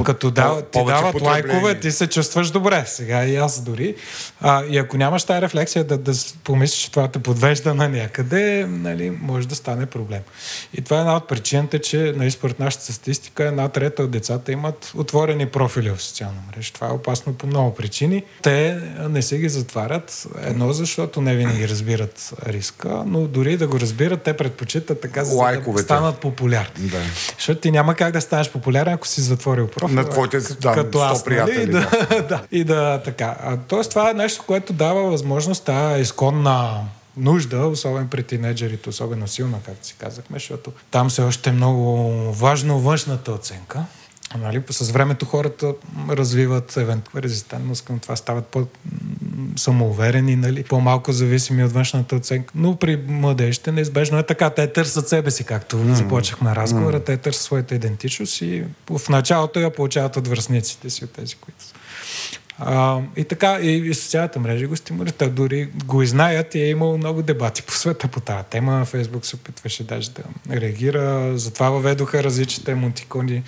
Като да, ти дават лайкове, ти се чувстваш добре. Сега и аз дори. А, и ако нямаш тази рефлексия да, да помислиш, че това те подвежда на някъде, нали, може да стане проблем. И това е една от причините, че нали, според нашата статистика една трета от децата имат отворени профили в социална мрежа. Това е опасно по много причини. Те не се ги затварят. Едно, защото не винаги разбират риска, но дори да го разбират, те предпочитат така, за да станат популярни. Да. Защото ти няма как да станеш популярен, ако си затворил профил. На твоите да, като аз, нали? приятели. Да, да. И да, така. А, тоест това е нещо, което дава възможност тази изконна нужда, особено при тинейджерите, особено силна, както си казахме, защото там се още е много важно външната оценка. Нали, с времето хората развиват евентуално резистентност към това, стават по-самоуверени, нали, по-малко зависими от външната оценка. Но при младежите неизбежно е така. Те търсят себе си, както mm. започнахме разговора. Mm. Те търсят своята идентичност и в началото я получават от връзниците си, от тези, които са а, и така, и, и социалната мрежа го стимулира. Дори го и знаят и е имало много дебати по света по тази тема. Фейсбук се опитваше даже да реагира. Затова въведоха различните емотикони,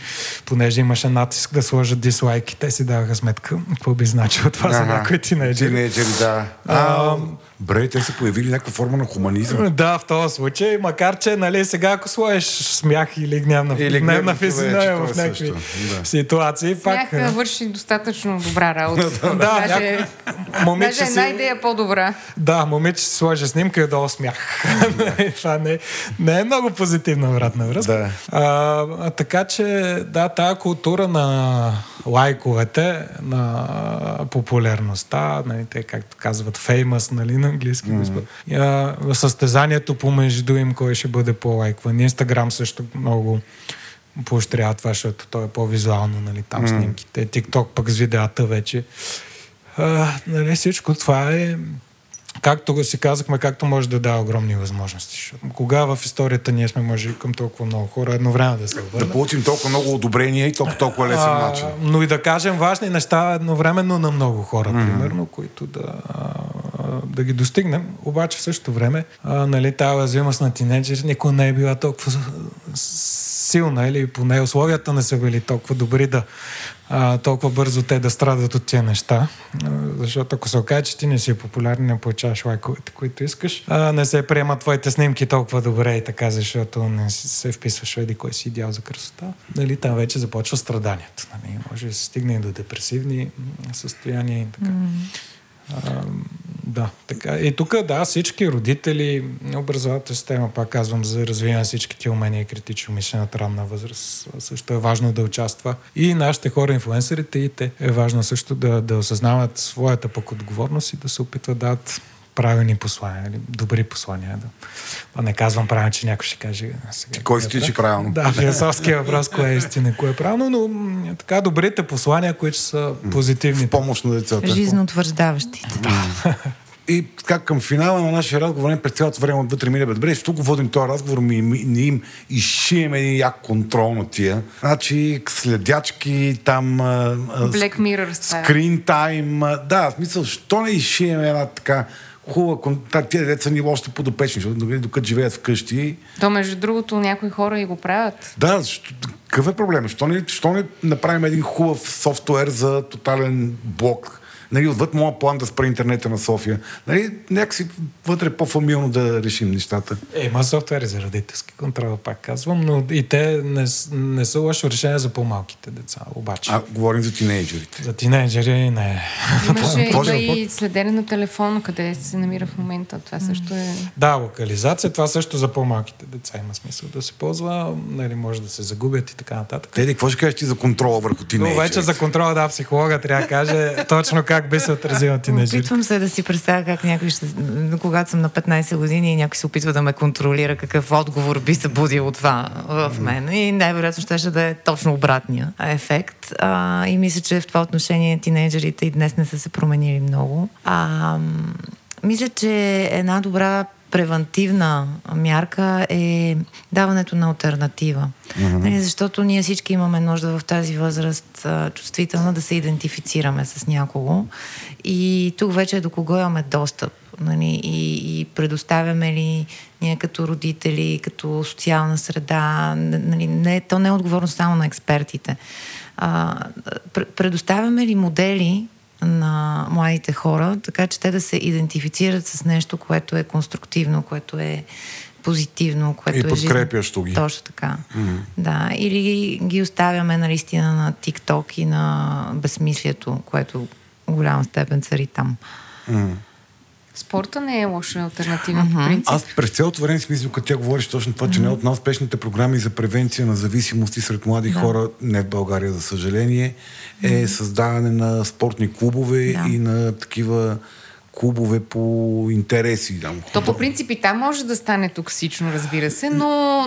понеже имаше натиск да сложат дислайки. Те си даваха сметка какво би значило това ага, за някои тинейджери. Тинейджери, да. А, Бре, те са появили някаква форма на хуманизъм. Да, в този случай, макар че, нали, сега ако сложиш смях или гневна, или гневна физина в е някакви да. ситуации, смях пак... Смях върши достатъчно добра работа. да, даже, момиче даже една идея по-добра. Да, момиче си сложи снимка и долу смях. Това не, не е много позитивна вратна връзка. Да. А, така че, да, тази култура на лайковете, на популярността, нали, те, както казват, famous, нали, на английски. Mm-hmm. състезанието помежду им, кой ще бъде по-лайкван. Инстаграм също много поощрява това, защото то е по-визуално, нали, там mm-hmm. снимките. Тикток пък с видеята вече. А, нали, всичко това е както го си казахме, както може да дава огромни възможности. Кога в историята ние сме може към толкова много хора едновременно да се обърнем? Да получим толкова много одобрения и толкова, толкова лесен а, начин. Но и да кажем важни неща едновременно на много хора, mm-hmm. примерно, които да, да ги достигнем. Обаче в същото време, а, нали, тази уязвимост на тинейджери никога не е била толкова силна или поне условията не са били толкова добри да а, толкова бързо те да страдат от тия неща. Защото ако се окаже, че ти не си популярен, не получаваш лайковете, които искаш, а, не се приемат твоите снимки толкова добре и така, защото не се вписваш в кой си идеал за красота. Нали, там вече започва страданието. Нали, може да се стигне и до депресивни състояния и така. Mm. Да, така. И тук, да, всички родители, образователната система, пак казвам, за развиване на всичките умения и критично мислене на ранна възраст, също е важно да участва. И нашите хора, инфлуенсърите, и те е важно също да, да осъзнават своята пък отговорност и да се опитват да дадат правилни послания, или добри послания. Да. А не казвам правилно, че някой ще каже. Сега, кой си че правилно? Да, философския въпрос, кое е истина, кое е правилно, но така добрите послания, които са позитивни. В помощ на децата. Жизненно утвърждаващите. Да. И така към финала на нашия разговор, не през цялото време вътре ми добре, тук водим този разговор, ми, ми, не им изшием един як контрол на тия. Значи следячки, там... Black Mirror Screen time. Да, в смисъл, що не изшием една така хубава контакт. Тия деца ни още подопечни, защото докато живеят вкъщи. То, между другото, някои хора и го правят. Да, какъв е проблема? Що не, що не направим един хубав софтуер за тотален блок? Нали, отвъд моя план да спра интернета на София. Нали, някакси вътре по-фамилно да решим нещата. Е, има софтуери за родителски контрол, пак казвам, но и те не, не са лошо решение за по-малките деца, обаче. А, говорим за тинейджерите. За тинейджери не. Имаше има и следене на телефон, къде се намира в момента. Това също е... Да, локализация, това също за по-малките деца има смисъл да се ползва, нали, може да се загубят и така нататък. Те, какво ще кажеш ти за контрола върху тинейджерите? Но вече за контрола, да, психолога трябва да каже точно как как би се отразила ти на Опитвам се да си представя как някой ще... Когато съм на 15 години и някой се опитва да ме контролира какъв отговор би се будил това в мен. И най-вероятно ще, ще да е точно обратния ефект. А, и мисля, че в това отношение тинейджерите и днес не са се променили много. А, мисля, че една добра превентивна мярка е даването на альтернатива. Mm-hmm. Защото ние всички имаме нужда в тази възраст чувствителна да се идентифицираме с някого. И тук вече е до кого имаме достъп. Нали, и, и предоставяме ли ние като родители, като социална среда, нали, не, то не е отговорност само на експертите. А, предоставяме ли модели, на младите хора, така че те да се идентифицират с нещо, което е конструктивно, което е позитивно, което и е подкрепящо ги. Точно така. Mm-hmm. Да. Или ги оставяме наистина на TikTok и на безсмислието, което в голяма степен цари там. Mm-hmm. Спорта не е лоша альтернатива, uh-huh. по принцип. Аз през цялото време си мисля, като тя говориш точно това, че uh-huh. не от най-успешните програми за превенция на зависимости сред млади да. хора, не в България, за съжаление, е uh-huh. създаване на спортни клубове да. и на такива клубове по интереси. Там, То по принцип и там може да стане токсично, разбира се, но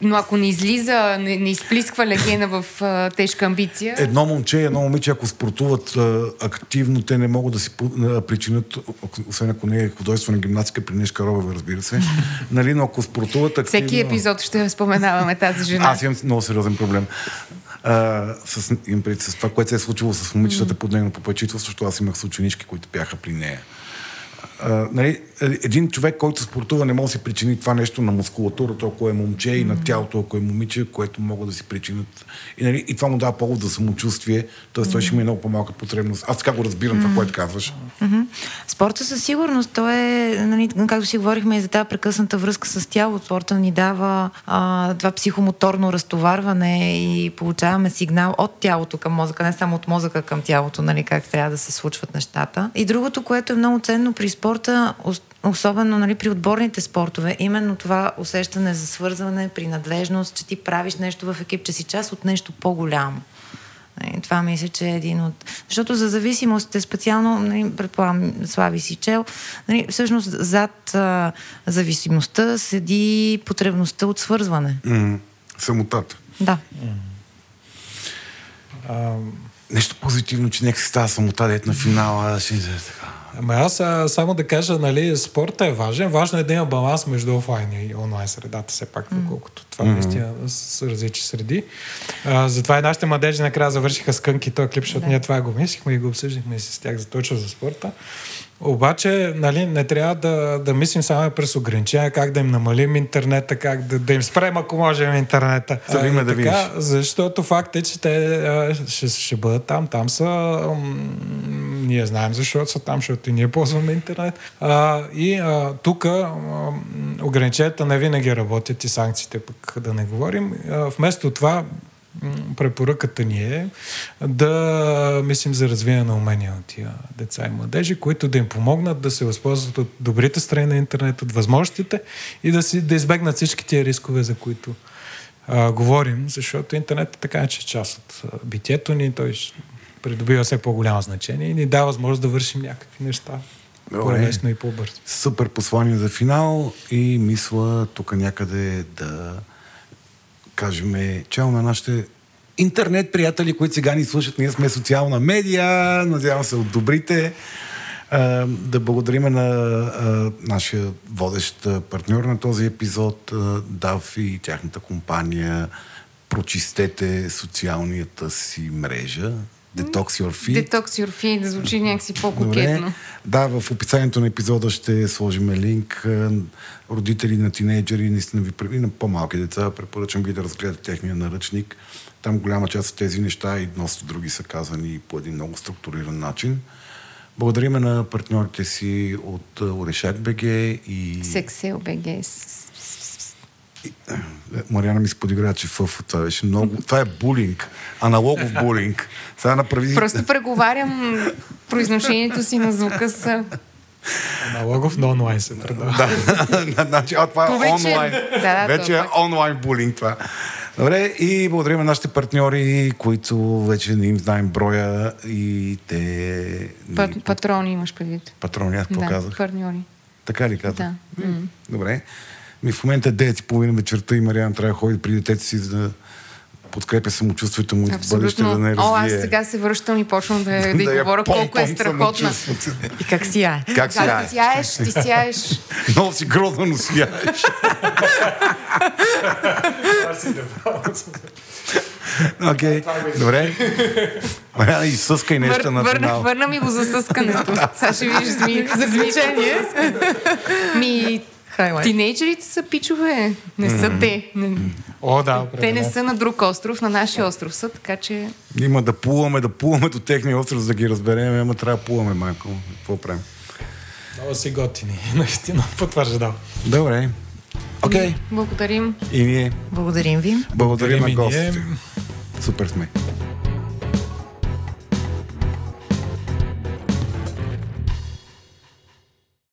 но ако не излиза, не, не изплисква легена в а, тежка амбиция. Едно момче и едно момиче, ако спортуват а, активно, те не могат да си а, причинят, освен ако не е художествена гимнастика при Нешка Робева, разбира се. нали, но ако спортуват активно... Всеки епизод ще споменаваме тази жена. Аз имам много сериозен проблем. А, с, им пред, с това, което се е случило с момичетата mm. под нейно попечителство, защото аз имах съученички, които бяха при нея а, нали, един човек, който спортува, не може да си причини това нещо на мускулатурата, ако е момче, mm-hmm. и на тялото, ако е момиче, което могат да си причинят. И, нали, и това му дава повод за самочувствие, т.е. mm-hmm. той ще има много по-малка потребност. Аз така го разбирам mm-hmm. това, което казваш. Mm-hmm. Спорта със сигурност, то е, нали, както си говорихме и за тази прекъсната връзка с тялото, спорта ни дава а, това психомоторно разтоварване и получаваме сигнал от тялото към мозъка, не само от мозъка към тялото, нали, как трябва да се случват нещата. И другото, което е много ценно при спорта, особено нали, при отборните спортове, именно това усещане за свързване, принадлежност, че ти правиш нещо в екип, че си част от нещо по-голямо. Нали, това мисля, че е един от... Защото за зависимостите, специално, нали, предполагам, Слави си чел, нали, всъщност зад а, зависимостта седи потребността от свързване. Mm, самотата. Да. Mm. А, нещо позитивно, че нека си става самота, дет на финала. Ще... Ама аз а, само да кажа, нали, спорта е важен. Важно е да има баланс между офлайн и онлайн средата, все пак, доколкото това mm-hmm. наистина са различни среди. А, затова и нашите младежи накрая завършиха с кънки този клип, защото да. ние това го мислихме и го обсъждахме с тях за точно за спорта. Обаче, нали, не трябва да, да мислим само през ограничения, как да им намалим интернета, как да, да им спрем, ако можем интернета. Ставиме да видиш. Защото факт е, че те а, ще, ще бъдат там. Там са... М- ние знаем защо са там, защото и ние ползваме интернет. А, и тук ограниченията не винаги работят и санкциите пък да не говорим. А, вместо това препоръката ни е да мислим за развиване на умения на тия деца и младежи, които да им помогнат да се възползват от добрите страни на интернет, от възможностите и да, си, да избегнат всички тия рискове, за които а, говорим, защото интернет е така, че е част от битието ни, той придобива все по-голямо значение и ни дава възможност да вършим някакви неща по-лесно и по-бързо. Супер послание за финал и мисля тук някъде да кажем чао на нашите интернет приятели, които сега ни слушат. Ние сме социална медия, надявам се от добрите. да благодарим на нашия водещ партньор на този епизод, DAF и тяхната компания. Прочистете социалната си мрежа, Detox Your Feed. Detox Your Feed звучи някакси по-кокетно. Да, в описанието на епизода ще сложим линк. Родители на тинейджери, наистина ви и на по-малки деца, препоръчвам ви да разгледате техния наръчник. Там голяма част от тези неща и доста други са казани по един много структуриран начин. Благодариме на партньорите си от Орешак БГ и... Сексел БГ. Мариана ми се подигра, че фъф, това беше много... Това е булинг. Аналогов булинг. Сега направи... Просто преговарям произношението си на звука с... Аналогов, но онлайн се предава. да, значи, а това е онлайн. Да, да, вече е онлайн булинг това. Добре, и благодарим на нашите партньори, които вече не им знаем броя и те... Пат, патрони имаш предвид. Патрони, аз да, партньори. Така ли казах? Да. Добре. Ми в момента е 9.30 вечерта и Мариан трябва да ходи при детето си, за да подкрепя самочувствието му и в бъдеще да не развие. О, аз сега се връщам и почвам да, да, да говоря колко е страхотна. И как сияе. Как сияе. Как сияеш, ти сияеш. Много си грозно, но сияеш. Окей, okay. добре. Мариана, изсъскай нещо на финал. Върна ми го за съскането. Сега ще видиш за звичение. Ми, Highlight. Тинейджерите са пичове, не са mm-hmm. те. Не... О, да. Те не са на друг остров, на нашия остров са, така че... Има да плуваме, да плуваме до техния остров, за да ги разберем, ама трябва да плуваме, майко. Какво правим? Много си готини, наистина, потвърждавам. Добре. Окей. Okay. Благодарим. И ние. Благодарим ви. Благодарим, Благодарим на гостите. Супер сме.